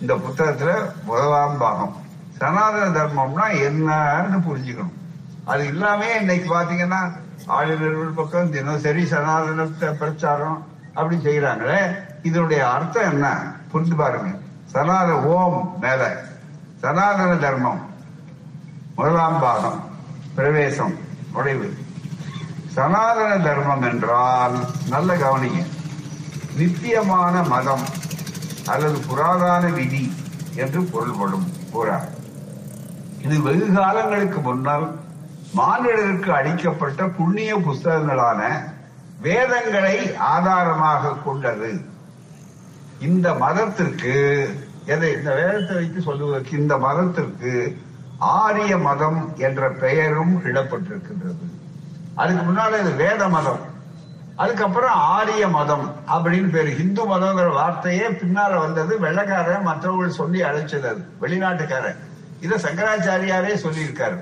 இந்த புத்தகத்துல முதலாம் பாகம். சனாதன தர்மம்னா என்னன்னு புரிஞ்சுக்கணும். அது இல்லாமே இன்னைக்கு பாத்தீங்கன்னா ஆளுநர்கள் பக்கம் தினசரி சனாதன பிரச்சாரம் அப்படி செய்யறாங்களே இதனுடைய அர்த்தம் என்ன? புரிந்து பாருங்க. சனாதன ஓம் மேல. சனாதன தர்மம். முதலாம் பாகம். பிரவேசம். நுழைவு சனாதன தர்மம் என்றால் நல்ல கவனிங்க. நித்தியமான மதம் அல்லது புராதான விதி என்று பொருள்படும் கூறார் இது வெகு காலங்களுக்கு முன்னால் மானிடருக்கு அளிக்கப்பட்ட புண்ணிய புஸ்தகங்களான வேதங்களை ஆதாரமாக கொண்டது. இந்த மதத்திற்கு எதை இந்த வேதத்தை வைத்து சொல்லுவதற்கு இந்த மதத்திற்கு ஆரிய மதம் என்ற பெயரும் இடப்பட்டிருக்கின்றது. அதுக்கு முன்னால இது வேத மதம். அதுக்கப்புறம் ஆரிய மதம் அப்படின்னு பேரு. இந்து மதம்ங்கிற வார்த்தையே பின்னால வந்தது வெள்ளக்காரன் மற்றவர்கள் சொல்லி அழைச்சது அது வெளிநாட்டுக்காரன். இத சங்கராச்சாரியாரே சொல்லியிருக்காரு.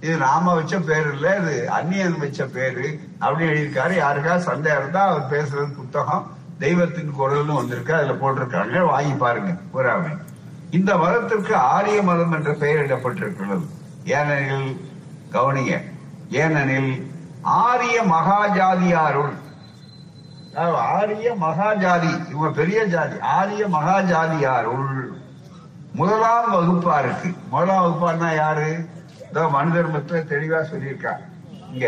இது நாம வச்ச பேர் இல்ல இது அந்நியன் வச்ச பேரு அப்படின்னு எழுதியிருக்காரு. யாருக்கா சந்தேகம் இருந்தா அவர் பேசுறது புத்தகம். தெய்வத்தின் குரல்னு வந்திருக்கு அதுல போட்டிருக்காங்க. வாங்கி பாருங்க புறாமை இந்த மதத்திற்கு ஆரிய மதம் என்ற பெயரிடப்பட்டிருக்கிறது. ஏனெனில் கவனிங்க ஏனெனில் ஆரிய மகாஜாதியாருள் ஆரிய மகாஜாதி இவங்க பெரிய ஜாதி ஆரிய மகாஜாதியாருள் முதலாம் வகுப்பாருக்கு முதலாம் வகுப்பார்னா யாரு? இதோ மனு தர்மத்துல தெளிவா சொல்லியிருக்கார் இங்க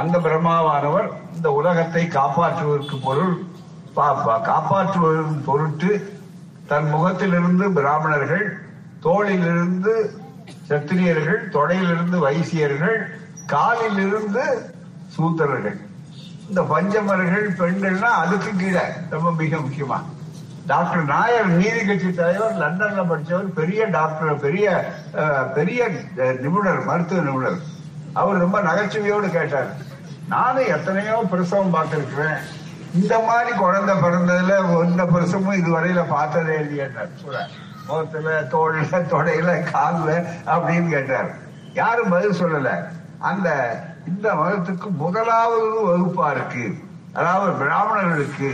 அந்த பிரம்மாவானவர் இந்த உலகத்தை காப்பாற்றுவதற்கு பொருள் காப்பாற்றுவதன் பொருட்டு தன் முகத்திலிருந்து பிராமணர்கள் தோளிலிருந்து சத்திரியர்கள் தொடையிலிருந்து வைசியர்கள் காலிலிருந்து சூத்திரர்கள். இந்த பஞ்சமர்கள் பெண்கள்னா அதுக்கு கீழே ரொம்ப மிக முக்கியமா. டாக்டர் நாயர் நீதி கட்சி தலைவர் லண்டன்ல படிச்சவர் பெரிய டாக்டர் பெரிய பெரிய நிபுணர் மருத்துவ நிபுணர். அவர் ரொம்ப நகைச்சுவையோடு கேட்டார் நானும் எத்தனையோ பிரசவம் பார்த்திருக்கிறேன். இந்த மாதிரி குழந்தை பிறந்ததுல இந்த பிரசமும் இதுவரையில பார்த்ததே இல்லையார் முகத்துல தோல்ல தொடையில கால்ல அப்படின்னு கேட்டார். யாரும் பதில் சொல்லல. அந்த இந்த மதத்துக்கு முதலாவது வகுப்பா இருக்கு. அதாவது பிராமணர்களுக்கு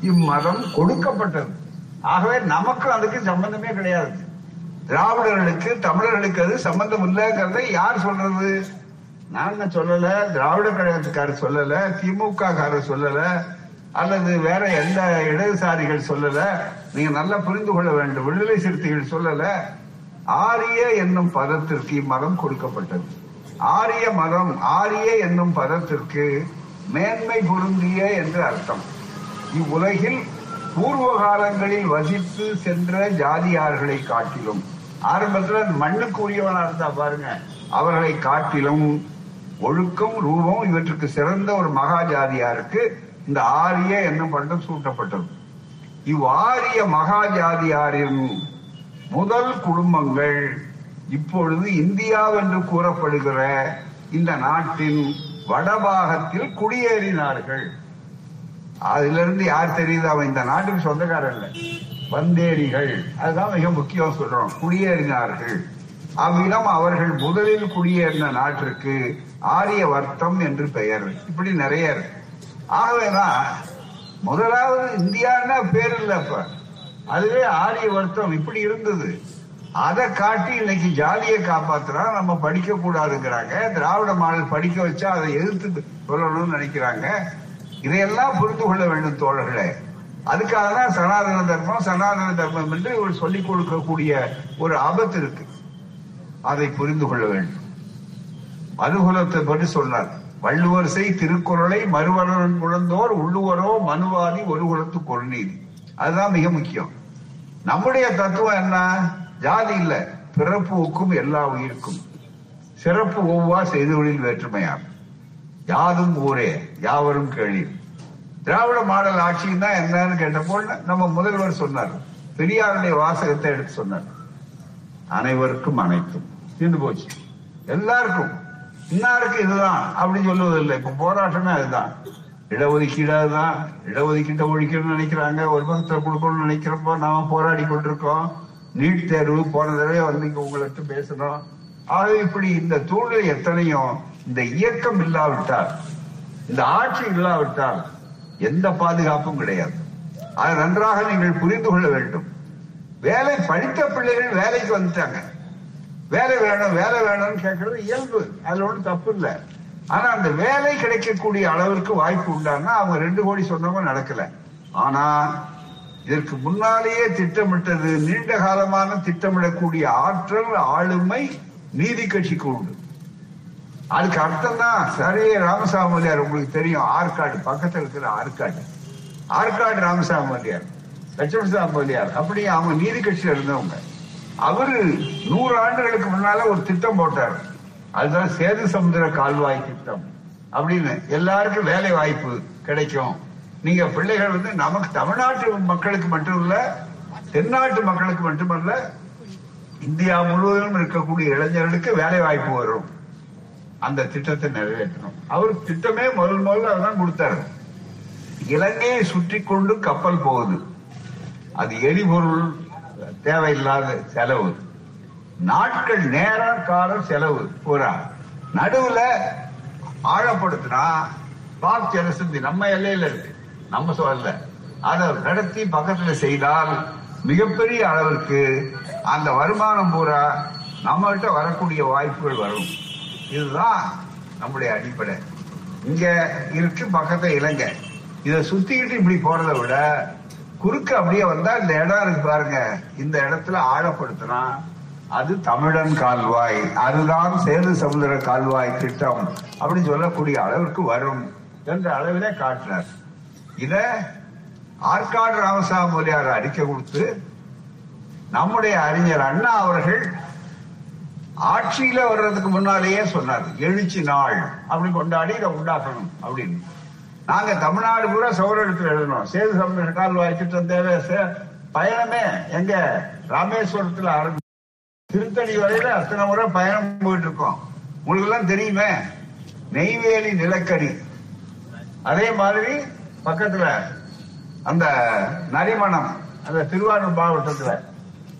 இம்மதம் கொடுக்கப்பட்டது. ஆகவே நமக்கு அதுக்கு சம்பந்தமே கிடையாது. திராவிடர்களுக்கு தமிழர்களுக்கு அது சம்பந்தம் இல்லைங்கிறத யார் சொல்றது? நாங்க சொல்லல? திராவிட கழகத்துக்காரர் சொல்லல திமுக காரர் சொல்லல அல்லது வேற எந்த இடதுசாரிகள் சொல்லல. நீங்க நல்லா புரிந்து கொள்ள வேண்டும். விடுதலை சிறுத்தைகள் சொல்லல. ஆரிய என்னும் பதத்திற்கு இம்மதம் கொடுக்கப்பட்டது. ஆரிய மதம் ஆரிய என்னும் பதத்திற்கு மேன்மை பொருந்திய என்று அர்த்தம். இவ்வுலகில் பூர்வ காலங்களில் வசித்து சென்ற ஜாதியார்களை காட்டிலும் ஆரம்பத்தில் மண்ணுக்கு உரியவனா இருந்தா பாருங்க அவர்களை காட்டிலும் ஒழுக்கம் ரூபம் இவற்றுக்கு சிறந்த ஒரு மகாஜாதியாருக்கு இந்த ஆரிய என்னும் பட்டம் சூட்டப்பட்டது. இவ்வாரிய மகாஜாதியாரின் முதல் குடும்பங்கள் இப்பொழுது இந்தியாவென்று கூறப்படுகிற இந்த நாட்டின் வடபாகத்தில் குடியேறினார்கள். அதிலிருந்து யார் தெரியுது? அவன் இந்த நாட்டுக்கு சொந்தக்காரன் வந்தேரிகள். அதுதான் மிக முக்கியம் சொல்றோம். குடியேறினார்கள். அவ்விடம் அவர்கள் முதலில் குடியேறின நாட்டிற்கு ஆரிய வர்த்தம் என்று பெயர். இப்படி நிறைய இருக்கு. ஆகவேதான் முதலாவது இந்தியான்னா பேர் இல்லப்ப அதுவே ஆரிய வர்த்தம் இப்படி இருந்தது. அதை காட்டி இன்னைக்கு ஜாதியை காப்பாத்துறா நம்ம படிக்க கூடாதுங்கிறாங்க திராவிட மாடல் படிக்க வச்சா அதை எதிர்த்து சொல்லணும்னு நினைக்கிறாங்க. இதையெல்லாம் புரிந்து கொள்ள வேண்டும் தோழர்களே. அதுக்காக தான் சனாதன தர்மம் சனாதன தர்மம் என்று ஒரு சொல்லிக் கொடுக்கக்கூடிய ஒரு ஆபத்து இருக்கு. அதை புரிந்து கொள்ள வேண்டும். மனுகுலத்தை பற்றி சொன்னார். வள்ளுவர் செய் திருக்குறளை மறுவரன் குழந்தோர் உள்ளுவரோ மனுவாதி ஒரு குலத்து கொள்நீதி. அதுதான் மிக முக்கியம். நம்முடைய தத்துவம் என்ன? ஜாதி இல்ல. பிறப்புக்கும் எல்லா உயிருக்கும். சிறப்பு ஒவ்வா செய்தொழில் வேற்றுமையார் யாதும் ஊரே யாவரும் கேள்வி திராவிட மாடல் ஆட்சியும் தான் என்னன்னு கேட்டப்போ நம்ம முதல்வர் சொன்னார். பெரியாருடைய வாசகத்தை எடுத்து சொன்னார். அனைவருக்கும் அனைத்தும். தீர்ந்து போச்சு. எல்லாருக்கும். இன்னாருக்கு இதுதான்? அப்படின்னு சொல்லுவதில்லை இப்ப போராட்டமே அதுதான். இடஒதுக்கீடு அதுதான் இடஒதுக்கீட்டை ஒழிக்கணும்னு நினைக்கிறாங்க. ஒரு பக்கத்துல கொடுக்கணும்னு நினைக்கிறப்போ நாம போராடி கொண்டிருக்கோம். நீட் தேர்வு போன தடவை வந்து இங்க உங்கள்கிட்ட பேசணும். ஆக இப்படி இந்த சூழ்நிலை எத்தனையும் இந்த இயக்கம் இல்லாவிட்டால் இந்த ஆட்சி இல்லாவிட்டால் எந்த பாதுகாப்பும் கிடையாது. அதை நன்றாக நீங்கள் புரிந்து கொள்ள வேண்டும். வேலை படித்த பிள்ளைகள் வேலைக்கு வந்துட்டாங்க. வேலை வேணும் வேலை வேணும்னு கேட்கறது இயல்பு. அதுல ஒன்றும் தப்பு இல்லை. ஆனா அந்த வேலை கிடைக்கக்கூடிய அளவிற்கு வாய்ப்பு உண்டான்னா அவங்க ரெண்டு கோடி சொன்னவங்க நடக்கல. ஆனா இதற்கு முன்னாலேயே திட்டமிட்டது நீண்ட காலமான திட்டமிடக்கூடிய ஆற்றல் ஆளுமை நீதி கட்சிக்கு உண்டு. அதுக்கு அர்த்தம் தான் சரியே ராமசாமியார் உங்களுக்கு தெரியும் ஆற்காடு பக்கத்தில் இருக்கிற ஆற்காடு. ஆற்காடு ராமசாமியார் லட்சுமி சாமியார் அப்படி அவங்க நீதி கட்சியில இருந்தவங்க. அவரு நூறு ஆண்டுகளுக்கு முன்னால ஒரு திட்டம் போட்டார். அதுதான் சேது சமுதிர கால்வாய் திட்டம். அப்படின்னு எல்லாருக்கும் வேலை வாய்ப்பு கிடைக்கும். நீங்க பிள்ளைகள் வந்து நமக்கு தமிழ்நாட்டு மக்களுக்கு மட்டும் இல்ல தென்னாட்டு மக்களுக்கு மட்டுமல்ல இந்தியா முழுவதும் இருக்கக்கூடிய இளைஞர்களுக்கு வேலை வாய்ப்பு வரும். அந்த திட்டத்தை நிறைவேற்றணும். அவர் திட்டமே முதல் முதல்ல அதான் கொடுத்தாரு. இலங்கையை சுற்றி கொண்டு கப்பல் போகுது. அது எரிபொருள் தேவையில்லாத செலவு. நாட்கள் நேரம் காலம் செலவு. பூரா. நடுவுல ஆழப்படுத்தினா பாக் ஜனசந்தி நம்ம எல்லையில இருக்கு. நம்ம சொல்லல அதை நடத்தி பக்கத்துல செய்தால் மிகப்பெரிய அளவிற்கு அந்த வருமானம் பூரா நம்மகிட்ட வரக்கூடிய வாய்ப்புகள் வரும். இதுதான் நம்முடைய அடிப்படை. இங்க இருக்கு பக்கத்துல இலங்கை. இதை சுத்திக்கிட்டு இப்படி போறதை விட குறுக்க அப்படியே வந்தா இந்த இடம் இருக்கு பாருங்க. இந்த இடத்துல ஆழப்படுத்தினா அது தமிழன் கால்வாய் அதுதான் சேது சமுதிர கால்வாய் திட்டம் அப்படின்னு சொல்லக்கூடிய அளவிற்கு வரும் என்ற அளவிலே காட்டினார் இத ஆற்காடு ராமசாமி மொழியார் அறிக்கை கொடுத்து நம்முடைய அறிஞர் அண்ணா அவர்கள் ஆட்சியில வர்றதுக்கு முன்னாலேயே சொன்னார். எழுச்சி நாள் அப்படி கொண்டாடி இதை உண்டாக்கணும் அப்படின்னு. நாங்க தமிழ்நாடு பூரா சௌரத்தில் எழுதணும். சேது சம்பந்த கால் திட்டம் தேவை சே- பயணமே எங்க ராமேஸ்வரத்துல ஆரம்பி திருத்தணி வரையில அத்தனை முறை பயணம் போயிட்டு இருக்கோம் உங்களுக்கு எல்லாம் தெரியுமே நெய்வேலி நிலக்கரி. அதே மாதிரி பக்கத்துல அந்த நரிமணம் அந்த திருவாரூர் மாவட்டத்துல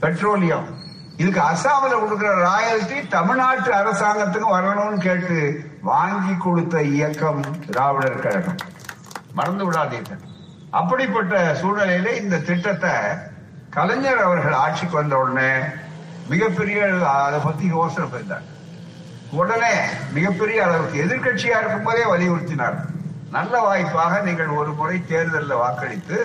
பெட்ரோலியம். இதுக்கு அசாமில் கொடுக்கிற ராயல்டி தமிழ்நாட்டு அரசாங்கத்துக்கு வரணும்னு கேட்டு வாங்கி கொடுத்த இயக்கம் திராவிடர் கழகம். மறந்து விடாதீர்கள். அப்படிப்பட்ட சூழ்நிலையில இந்த திட்டத்தை கலைஞர் அவர்கள் ஆட்சிக்கு வந்த உடனே மிகப்பெரிய அதை பத்தி யோசனை செய்தார் உடனே மிகப்பெரிய அளவுக்கு எதிர்கட்சியா இருக்கும் போதே வலியுறுத்தினார். நல்ல வாய்ப்பாக நீங்கள் ஒரு முறை தேர்தலில் வாக்களித்து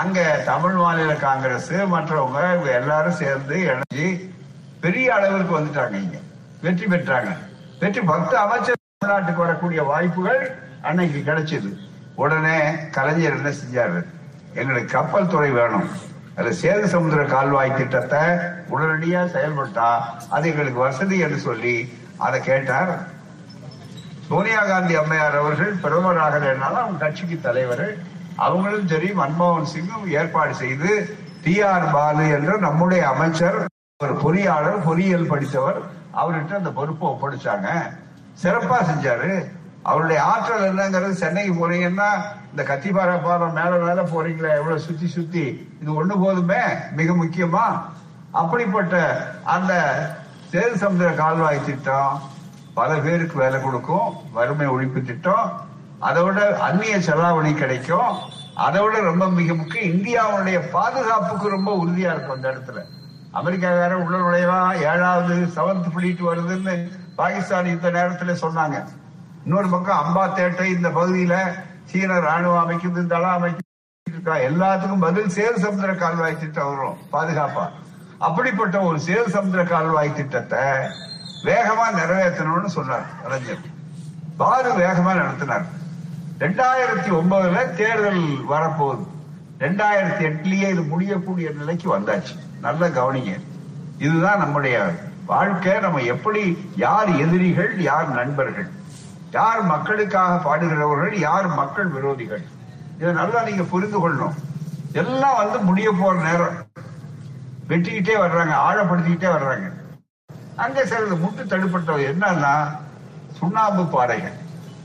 அங்க தமிழ் மாநில காங்கிரஸ் மற்றவங்க இவங்க எல்லாரும் சேர்ந்து இணைஞ்சி பெரிய அளவிற்கு வந்துட்டாங்க இங்க. வெற்றி பெற்றாங்க. வெற்றி பத்து அமைச்சர் தமிழ்நாட்டுக்கு வரக்கூடிய வாய்ப்புகள் அன்னைக்கு கிடைச்சது. உடனே கலைஞர் என்ன செஞ்சாரு? எங்களுக்கு கப்பல் துறை வேணும். அது சேது சமுதிர கால்வாய் திட்டத்தை உடனடியா செயல்பட்டா அது எங்களுக்கு வசதி என்று சொல்லி அதை கேட்டார். சோனியா காந்தி அம்மையார் அவர்கள் பிரதமராக அவங்க கட்சிக்கு தலைவர். அவங்களும் சரி மன்மோகன் சிங்கும் ஏற்பாடு செய்து டி ஆர் பாலு என்ற நம்முடைய அமைச்சர் ஒரு பொறியாளர் பொறியியல் படித்தவர் அவர்கிட்ட அந்த பொறுப்பை ஒப்படைச்சாங்க. சிறப்பா செஞ்சாரு. அவருடைய ஆற்றல் என்னங்கிறது சென்னைக்கு போறீங்கன்னா இந்த கத்திப்பாறை பாரம் மேல மேல போறீங்களே எவ்வளவு சுத்தி சுத்தி. இது ஒண்ணு போதுமே மிக முக்கியமா. அப்படிப்பட்ட அந்த சேது சமுதிர கால்வாய் திட்டம் பல பேருக்கு வேலை கொடுக்கும் வறுமை ஒழிப்பு திட்டம். அதை விட அந்நிய செலாவணி கிடைக்கும். அதை விட ரொம்ப மிக முக்கியம் இந்தியாவுடைய பாதுகாப்புக்கு ரொம்ப உறுதியா இருக்கும் அந்த இடத்துல. அமெரிக்காக்காரன் உள்ள நுழைவா ஏழாவது செவன்த் பிளீட் வருதுன்னு பாகிஸ்தான் இந்த நேரத்துல சொன்னாங்க. இன்னொரு பக்கம் அம்பாத்தேட்டை இந்த பகுதியில சீன ராணுவம் அமைக்குது தளம் அமைக்குது இருக்கா எல்லாத்துக்கும் பதில் சேது சமுதிர கால்வாய் திட்டம் வரும் பாதுகாப்பா. அப்படிப்பட்ட ஒரு சேது சமுத்திர கால்வாய் திட்டத்தை வேகமா நிறைவேற்றணும்னு சொன்னார் கலைஞர் பாரு வேகமா நடத்தினார். ரெண்டாயிரத்தி ஒன்பதுல தேர்தல் வரப்போகுது. ரெண்டாயிரத்தி எட்டுலயே இது முடியக்கூடிய நிலைக்கு வந்தாச்சு. நல்ல கவனிங்க. இதுதான் நம்முடைய வாழ்க்கை. நம்ம எப்படி யார் எதிரிகள் யார் நண்பர்கள்? யார் மக்களுக்காக பாடுகிறவர்கள் யார் மக்கள் விரோதிகள்? இதை நல்லா நீங்க புரிந்து கொள்ளணும். எல்லாம் வந்து முடிய போற நேரம். வெட்டிக்கிட்டே வர்றாங்க ஆழப்படுத்திக்கிட்டே வர்றாங்க. அங்க சிலது முட்டு தடுப்பட்டது என்னன்னா சுண்ணாம்பு பாறைகள்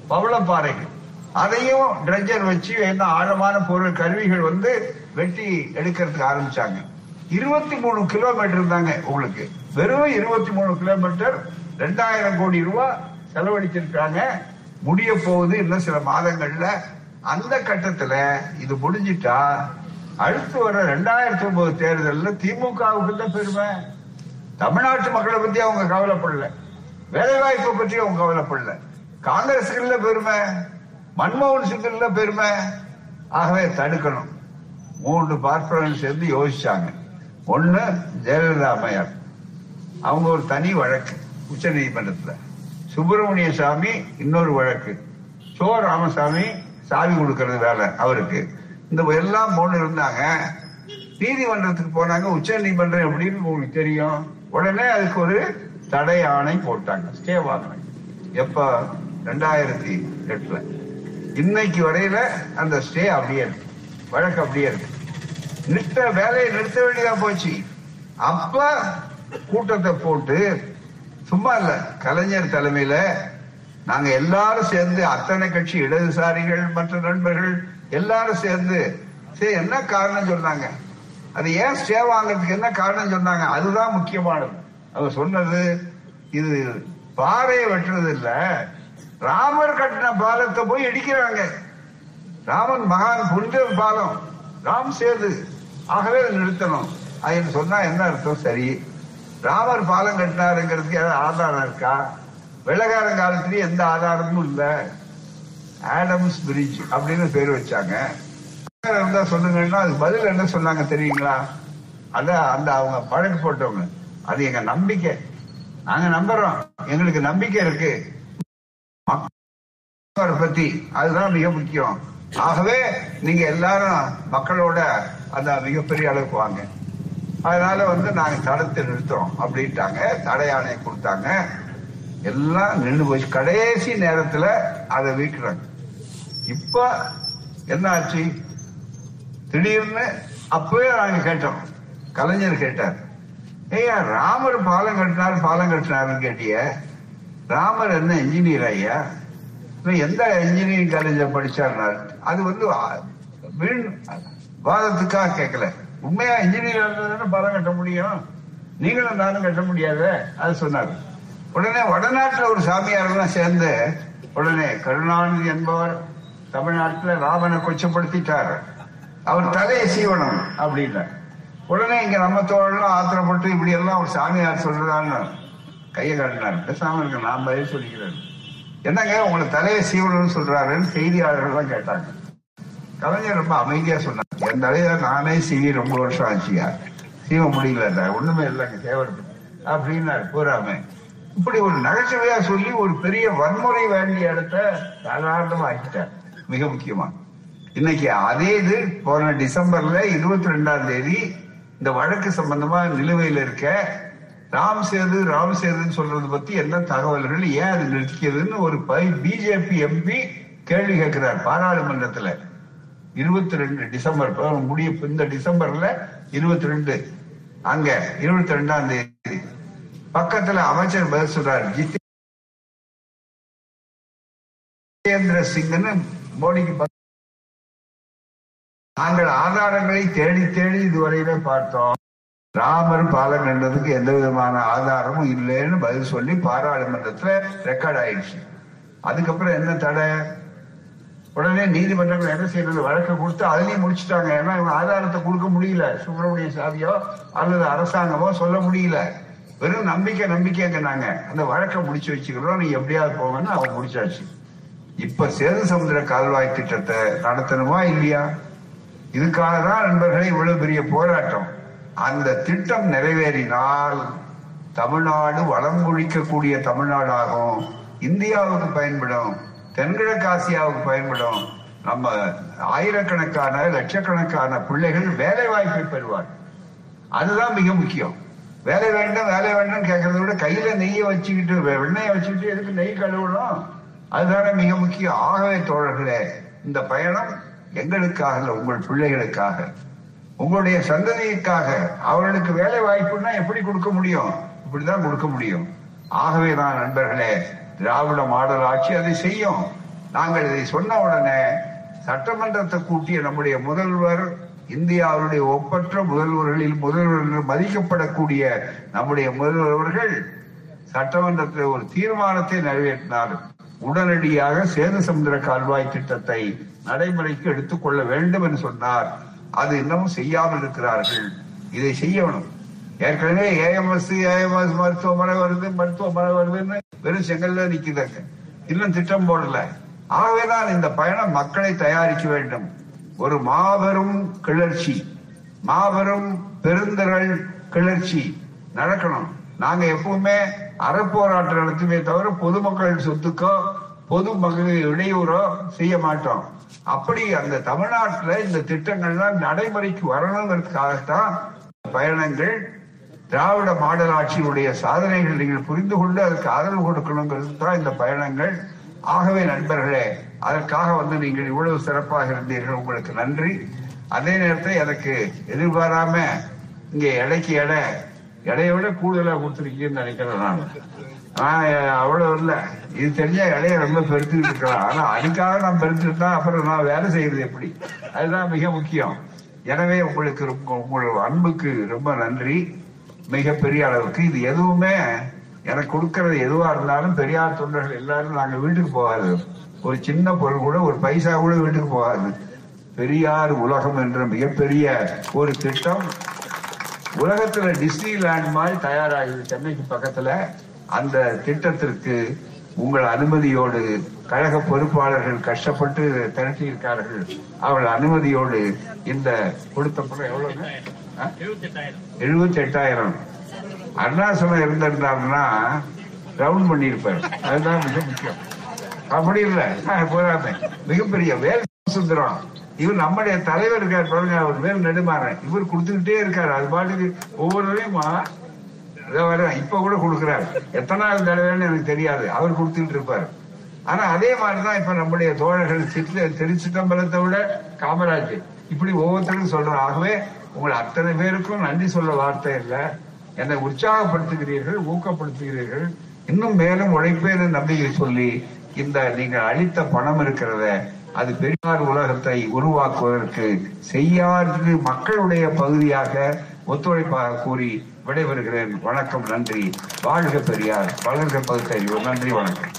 பவள பாறைகள். அதையும் ட்ரெஜர் வச்சு என்ன ஆழமான பொருள் கருவிகள் வந்து வெட்டி எடுக்கிறதுக்கு ஆரம்பிச்சாங்க. இருபத்தி மூணு கிலோமீட்டர் தாங்க உங்களுக்கு. வெறும் இருபத்தி மூணு கிலோமீட்டர் ரெண்டாயிரம் கோடி ரூபாய் செலவழிச்சிருக்காங்க முடிய போகுது இன்னும் சில மாதங்கள்ல. அந்த கட்டத்துல இது முடிஞ்சிட்டா அடுத்து வர ரெண்டாயிரத்தி ஒன்பது தேர்தலில் திமுகவுக்கு தான் பெருமை. தமிழ்நாட்டு மக்களை பத்தி அவங்க கவலைப்படல. வேலை வாய்ப்பை பற்றி அவங்க கவலைப்படல. காங்கிரஸ்ல பெருமை. மன்மோகன் சிங்கில் பெருமை. ஆகவே தடுக்கணும். மூன்று பார்ப்பனர்கள் சேர்ந்து யோசிச்சாங்க. ஒன்னு ஜெயலலிதா அம்மையார். அவங்க ஒரு தனி வழக்கு. உச்ச நீதிமன்றத்தில் சுப்பிரமணிய சாமி இன்னொரு வழக்கு. சோ ராமசாமி சாவி கொடுக்கறது வேலை அவருக்கு. இந்த எல்லாம் மூணு இருந்தாங்க. நீதிமன்றத்துக்கு போனாங்க. உச்ச நீதிமன்றம் எப்படின்னு உங்களுக்கு தெரியும். உடனே அதுக்கு ஒரு தடை ஆணை போட்டாங்க. ஸ்டே வாங்கினாங்க எப்ப? ரெண்டாயிரத்தி எட்டுல. இன்னைக்கு வரையில அந்த ஸ்டே அப்படியே இருக்கு. வழக்கு அப்படியே இருக்கு. நிறுத்த வேலையை நிறுத்த வேண்டியதா போச்சு. அப்ப கூட்டத்தை போட்டு சும்மா இல்ல. கலைஞர் தலைமையில நாங்க எல்லாரும் சேர்ந்து அத்தனை கட்சி இடதுசாரிகள் மற்ற நண்பர்கள் எல்லாரும் சேர்ந்து சரி என்ன காரணம் சொன்னாங்க? அது ஏன் ஸ்டே வாங்கறதுக்கு என்ன காரணம் சொன்னாங்க? அதுதான் முக்கியமானது. அவர் சொன்னது இது பாறையை வெட்டுறது இல்ல. ராமர் கட்டின பாலத்தை போய் இடிக்கிறாங்க. ராமன் மகான் புனித பாலம். ராம் சேது. ஆகவே அதை நிறுத்தணும். அது சொன்னா என்ன அர்த்தம்? சரி. ராமர் பாலம் கட்டினாருங்கிறதுக்கு ஏதாவது ஆதாரம் இருக்கா? வெள்ளக்காரன் காலத்திலேயே எந்த ஆதாரமும் இல்ல. ஆடம்ஸ் பிரிட்ஜ் அப்படின்னு பேர் வச்சாங்க. இருந்தா சொல்லுங்கன்னா அதுக்கு பதில் என்ன சொன்னாங்க தெரியுங்களா? அதான் அந்த அவங்க பழக்கு போட்டவங்க. அது எங்க நம்பிக்கை. நாங்க நம்புறோம். எங்களுக்கு நம்பிக்கை இருக்கு. பத்தி அதுதான் மிக முக்கியம். ஆகவே நீங்க எல்லாரும் மக்களோட அந்த மிகப்பெரிய அளவுக்கு வாங்க. அதனால வந்து நாங்க தடுத்து நிறுத்துறோம். அப்படின்ட்டாங்க. தடை ஆணையை கொடுத்தாங்க. எல்லாம் நின்று போச்சு. கடைசி நேரத்துல அதை வீக்கிறாங்க இப்ப என்ன ஆச்சு திடீர்னு அப்பவே நாங்க கேட்டோம். கலைஞர் கேட்டார். ஐயா ராமர் பாலம் கட்டினார் பாலம் கட்டினாருன்னு கேட்டிய. ராமர் என்ன இன்ஜினியர் ஐயா? எந்த இன்ஜினியரிங் காலேஜ்ல படிச்சாருனாரு அது வந்து வீண் வாதத்துக்காக கேட்கல. உண்மையா இன்ஜினியர் இருந்தா பாலம் கட்ட முடியும்? நீங்களும் நானும் கட்ட முடியாது? அது சொன்னார். உடனே வடநாட்டில் ஒரு சாமியாரெல்லாம் சேர்ந்து உடனே கருணாநிதி என்பவர் தமிழ்நாட்டில் ராமனை கொச்சப்படுத்திட்டார். அவர் தலையை சீவனம் அப்படின்னார் உடனே இங்க நம்ம தோழலாம் ஆத்திரப்பட்டு இப்படி எல்லாம் ஒரு சாமியார் சொல்றான்னு கையை காட்டினார். பேசாம இருக்க நான் பதில் சொல்லிக்கிறேன். என்னங்க உங்களை தலையை சீவனம்னு சொல்றாருன்னு செய்தியாளர்கள் தான் கேட்டாங்க. கலைஞர் ரொம்ப அமைதியா சொன்னார். என் தலையில நானே சீவி ரொம்ப வருஷம் ஆச்சியா சீவ முடியல ஒண்ணுமே இல்லைங்க தேவை அப்படின்னாரு பூராம இப்படி ஒரு நகைச்சுவையா சொல்லி ஒரு பெரிய வன்முறை வேண்டிய இடத்த சாதாரணமா ஆக்கிட்டார். மிக முக்கியமா. இன்னைக்கு அதே இது போன டிசம்பர்ல இருபத்தி ரெண்டாம் தேதி இந்த வழக்கு சம்பந்தமா நிலுவையில் இருக்க ராம் சேது ராம் சேதுன்னு சொல்றது பத்தி என்ன தகவல்கள் ஏன் அது நிறுத்திக்கிறதுன்னு ஒரு பை பிஜேபி எம்பி கேள்வி கேட்கிறார் பாராளுமன்றத்துல. இருபத்தி ரெண்டு டிசம்பர் முடிய இந்த டிசம்பர்ல இருபத்தி ரெண்டு அங்க இருபத்தி ரெண்டாம் தேதி. பக்கத்துல அமைச்சர் பதில் சொல்றார் ஜிதேந்திர சிங்னு மோடிக்கு நாங்கள் ஆதாரங்களை தேடி தேடி இதுவரையிலே பார்த்தோம். ராமர் பாலம் கண்டதுக்கு எந்த விதமான ஆதாரமும் இல்லைன்னு பதில் சொல்லி பாராளுமன்றத்துல ரெக்கார்ட் ஆயிடுச்சு. அதுக்கப்புறம் என்ன தடை? உடனே நீதிமன்றங்கள் என்ன செய்யறது? வழக்கு கொடுத்து அதுலயும் முடிச்சுட்டாங்க. ஏன்னா இவங்க ஆதாரத்தை கொடுக்க முடியல. சுப்பிரமணிய சாதியோ அல்லது அரசாங்கமோ சொல்ல முடியல. வெறும் நம்பிக்கை நம்பிக்கைங்கிறாங்க அந்த வழக்கை முடிச்சு வச்சுக்கிறோம். நீ எப்படியாவது போங்கன்னு அவங்க முடிச்சாச்சு. இப்ப சேது சமுத்திர கால்வாய் திட்டத்தை நடத்தணுமா இல்லையா? இதுக்காக தான் நண்பர்களே இவ்வளவு பெரிய போராட்டம். அந்த திட்டம் நிறைவேறினால் தமிழ்நாடு வளம் ஒழிக்கக்கூடிய தமிழ்நாடாகும் இந்தியாவுக்கு பயன்படும். தென்கிழக்கு ஆசியாவுக்கு பயன்படும். நம்ம ஆயிரக்கணக்கான லட்சக்கணக்கான பிள்ளைகள் வேலை வாய்ப்பை பெறுவார் அதுதான் மிக முக்கியம். வேலை வேண்டும் வேலை வேண்டும் கேட்கறத விட கையில நெய்யை வச்சுக்கிட்டு வெ- வச்சுக்கிட்டு எதுக்கு நெய் கழுவணும்? அதுதானே மிக முக்கியம். ஆகவே தோழர்களே இந்த பயணம் எங்களுக்காக இல்லை உங்கள் பிள்ளைகளுக்காக. உங்களுடைய சந்ததிக்காக. அவர்களுக்கு வேலை வாய்ப்புன்னா எப்படி கொடுக்க முடியும்? இப்படிதான் கொடுக்க முடியும். ஆகவே தான் நண்பர்களே திராவிட மாடல் ஆட்சி அதை செய்யும். நாங்கள் இதை சொன்ன உடனே சட்டமன்றத்தை கூட்டிய நம்முடைய முதல்வர் இந்தியாவுடைய ஒப்பற்ற முதல்வர்களில் முதல்வர் என்று மதிக்கப்படக்கூடிய நம்முடைய முதல்வர் அவர்கள் சட்டமன்றத்தில் ஒரு தீர்மானத்தை நிறைவேற்றினார். உடனடியாக சேது கால்வாய் திட்டத்தை நடைமுறைக்கு எடுத்துக்கொள்ள வேண்டும் என்று சொன்னார். அது இன்னமும் செய்யாமல் இருக்கிறார்கள். இதை செய்யணும். ஏற்கனவே ஏஎம்எஸ் ஏஎம்எஸ் மருத்துவமனை வருது மருத்துவமனை வருதுன்னு வெறும் செங்கல்ல நிக்கிறாங்க இன்னும் திட்டம் போடல. ஆகவேதான் இந்த பயணம் மக்களை தயாரிக்க வேண்டும். ஒரு மாபெரும் கிளர்ச்சி மாபெரும் பெருந்திரள் கிளர்ச்சி நடக்கணும். நாங்க எப்பவுமே அறப்போராட்டம் நடத்துமே தவிர பொதுமக்கள் சொத்துக்கோ பொது மக்கள் இடையூறோ செய்ய மாட்டோம். அப்படி அந்த தமிழ்நாட்டில் இந்த திட்டங்கள்லாம் நடைமுறைக்கு வரணுங்கிறதுக்காகத்தான் பயணங்கள் திராவிட மாடல் ஆட்சியினுடைய சாதனைகள் நீங்கள் புரிந்து கொண்டு அதற்கு ஆதரவு கொடுக்கணுங்கிறது தான் இந்த பயணங்கள். ஆகவே நண்பர்களே அதற்காக வந்து நீங்கள் இவ்வளவு சிறப்பாக இருந்தீர்கள். உங்களுக்கு நன்றி. அதே நேரத்தில் எனக்கு எதிர்பாராம இங்கே எடைக்கு எடை எடையை விட கூடுதலாக கொடுத்துருக்கீங்கன்னு நினைக்கிறேன் நான். ஆஹ் அவ்வளவு இல்லை. இது தெரிஞ்சா இடைய ரொம்ப பெருத்துக்கிட்டு இருக்கலாம். ஆனா அதுக்காக நான் பெருத்துட்டா அப்புறம் நான் வேலை செய்யறது எப்படி? அதுதான் மிக முக்கியம். எனவே உங்களுக்கு ரொம்ப- உங்கள் அன்புக்கு ரொம்ப நன்றி. மிகப்பெரிய அளவுக்கு. இது எதுவுமே எனக்கு கொடுக்கறது எதுவா இருந்தாலும் பெரியார் தொண்டர்கள் எல்லாரும் நாங்க வீட்டுக்கு போகாது. ஒரு சின்ன பொருள் கூட ஒரு பைசா கூட வீட்டுக்கு போகாது. பெரியார் உலகம் என்ற மிகப்பெரிய ஒரு திட்டம். உலகத்துல டிஸ்னிலேண்ட் மாதிரி தயாராகுது. சென்னைக்கு பக்கத்துல அந்த திட்டத்திற்கு உங்கள் அனுமதியோடு கழக பொறுப்பாளர்கள் கஷ்டப்பட்டு திரட்டி இருக்கார்கள் அவர்கள் அனுமதியோடு இந்த கொடுத்த பணம் எவ்வளவு எழுபத்தி எட்டாயிரம் அருணாசலம் இருந்திருந்தாருன்னா ரவுண்ட் பண்ணியிருப்பார். அதுதான் மிக முக்கியம். அப்படி இல்ல. போறாமே மிகப்பெரிய வேல் சுந்தரம். இவர் நம்முடைய தலைவர் இருக்கார் பாருங்க அவர் மேல் நெடுமாறன். இவர் கொடுத்துக்கிட்டே இருக்காரு. அது பாட்டுக்கு ஒவ்வொருவரையும் இப்ப கூட கொடுக்கிறார். எத்தனாவது தடவைன்னு எனக்கு தெரியாது. அவர் கொடுத்துட்டு இருப்பார். ஆனா அதே மாதிரிதான் இப்ப நம்முடைய தோழர்கள் சித்த திருச்சிட்டம்பலத்தை விட காமராஜ். இப்படி ஒவ்வொருத்தரும் சொல்றோம் ஆகவே உங்கள் அத்தனை பேருக்கும் நன்றி சொல்ல வார்த்தை இல்லை. என்னை உற்சாகப்படுத்துகிறீர்கள் ஊக்கப்படுத்துகிறீர்கள். இன்னும் மேலும் உழைப்பேன் நம்பிக்கை சொல்லி இந்த நீங்கள் அளித்த பணம் இருக்கிறத அது பெரியார் உலகத்தை உருவாக்குவதற்கு செய்யாறு மக்களுடைய பகுதியாக ஒத்துழைப்பாக கூறி விடைபெறுகிறேன். வணக்கம் நன்றி. வாழ்க பெரியார். வளர்க பகுத்தறிவு. நன்றி வணக்கம்.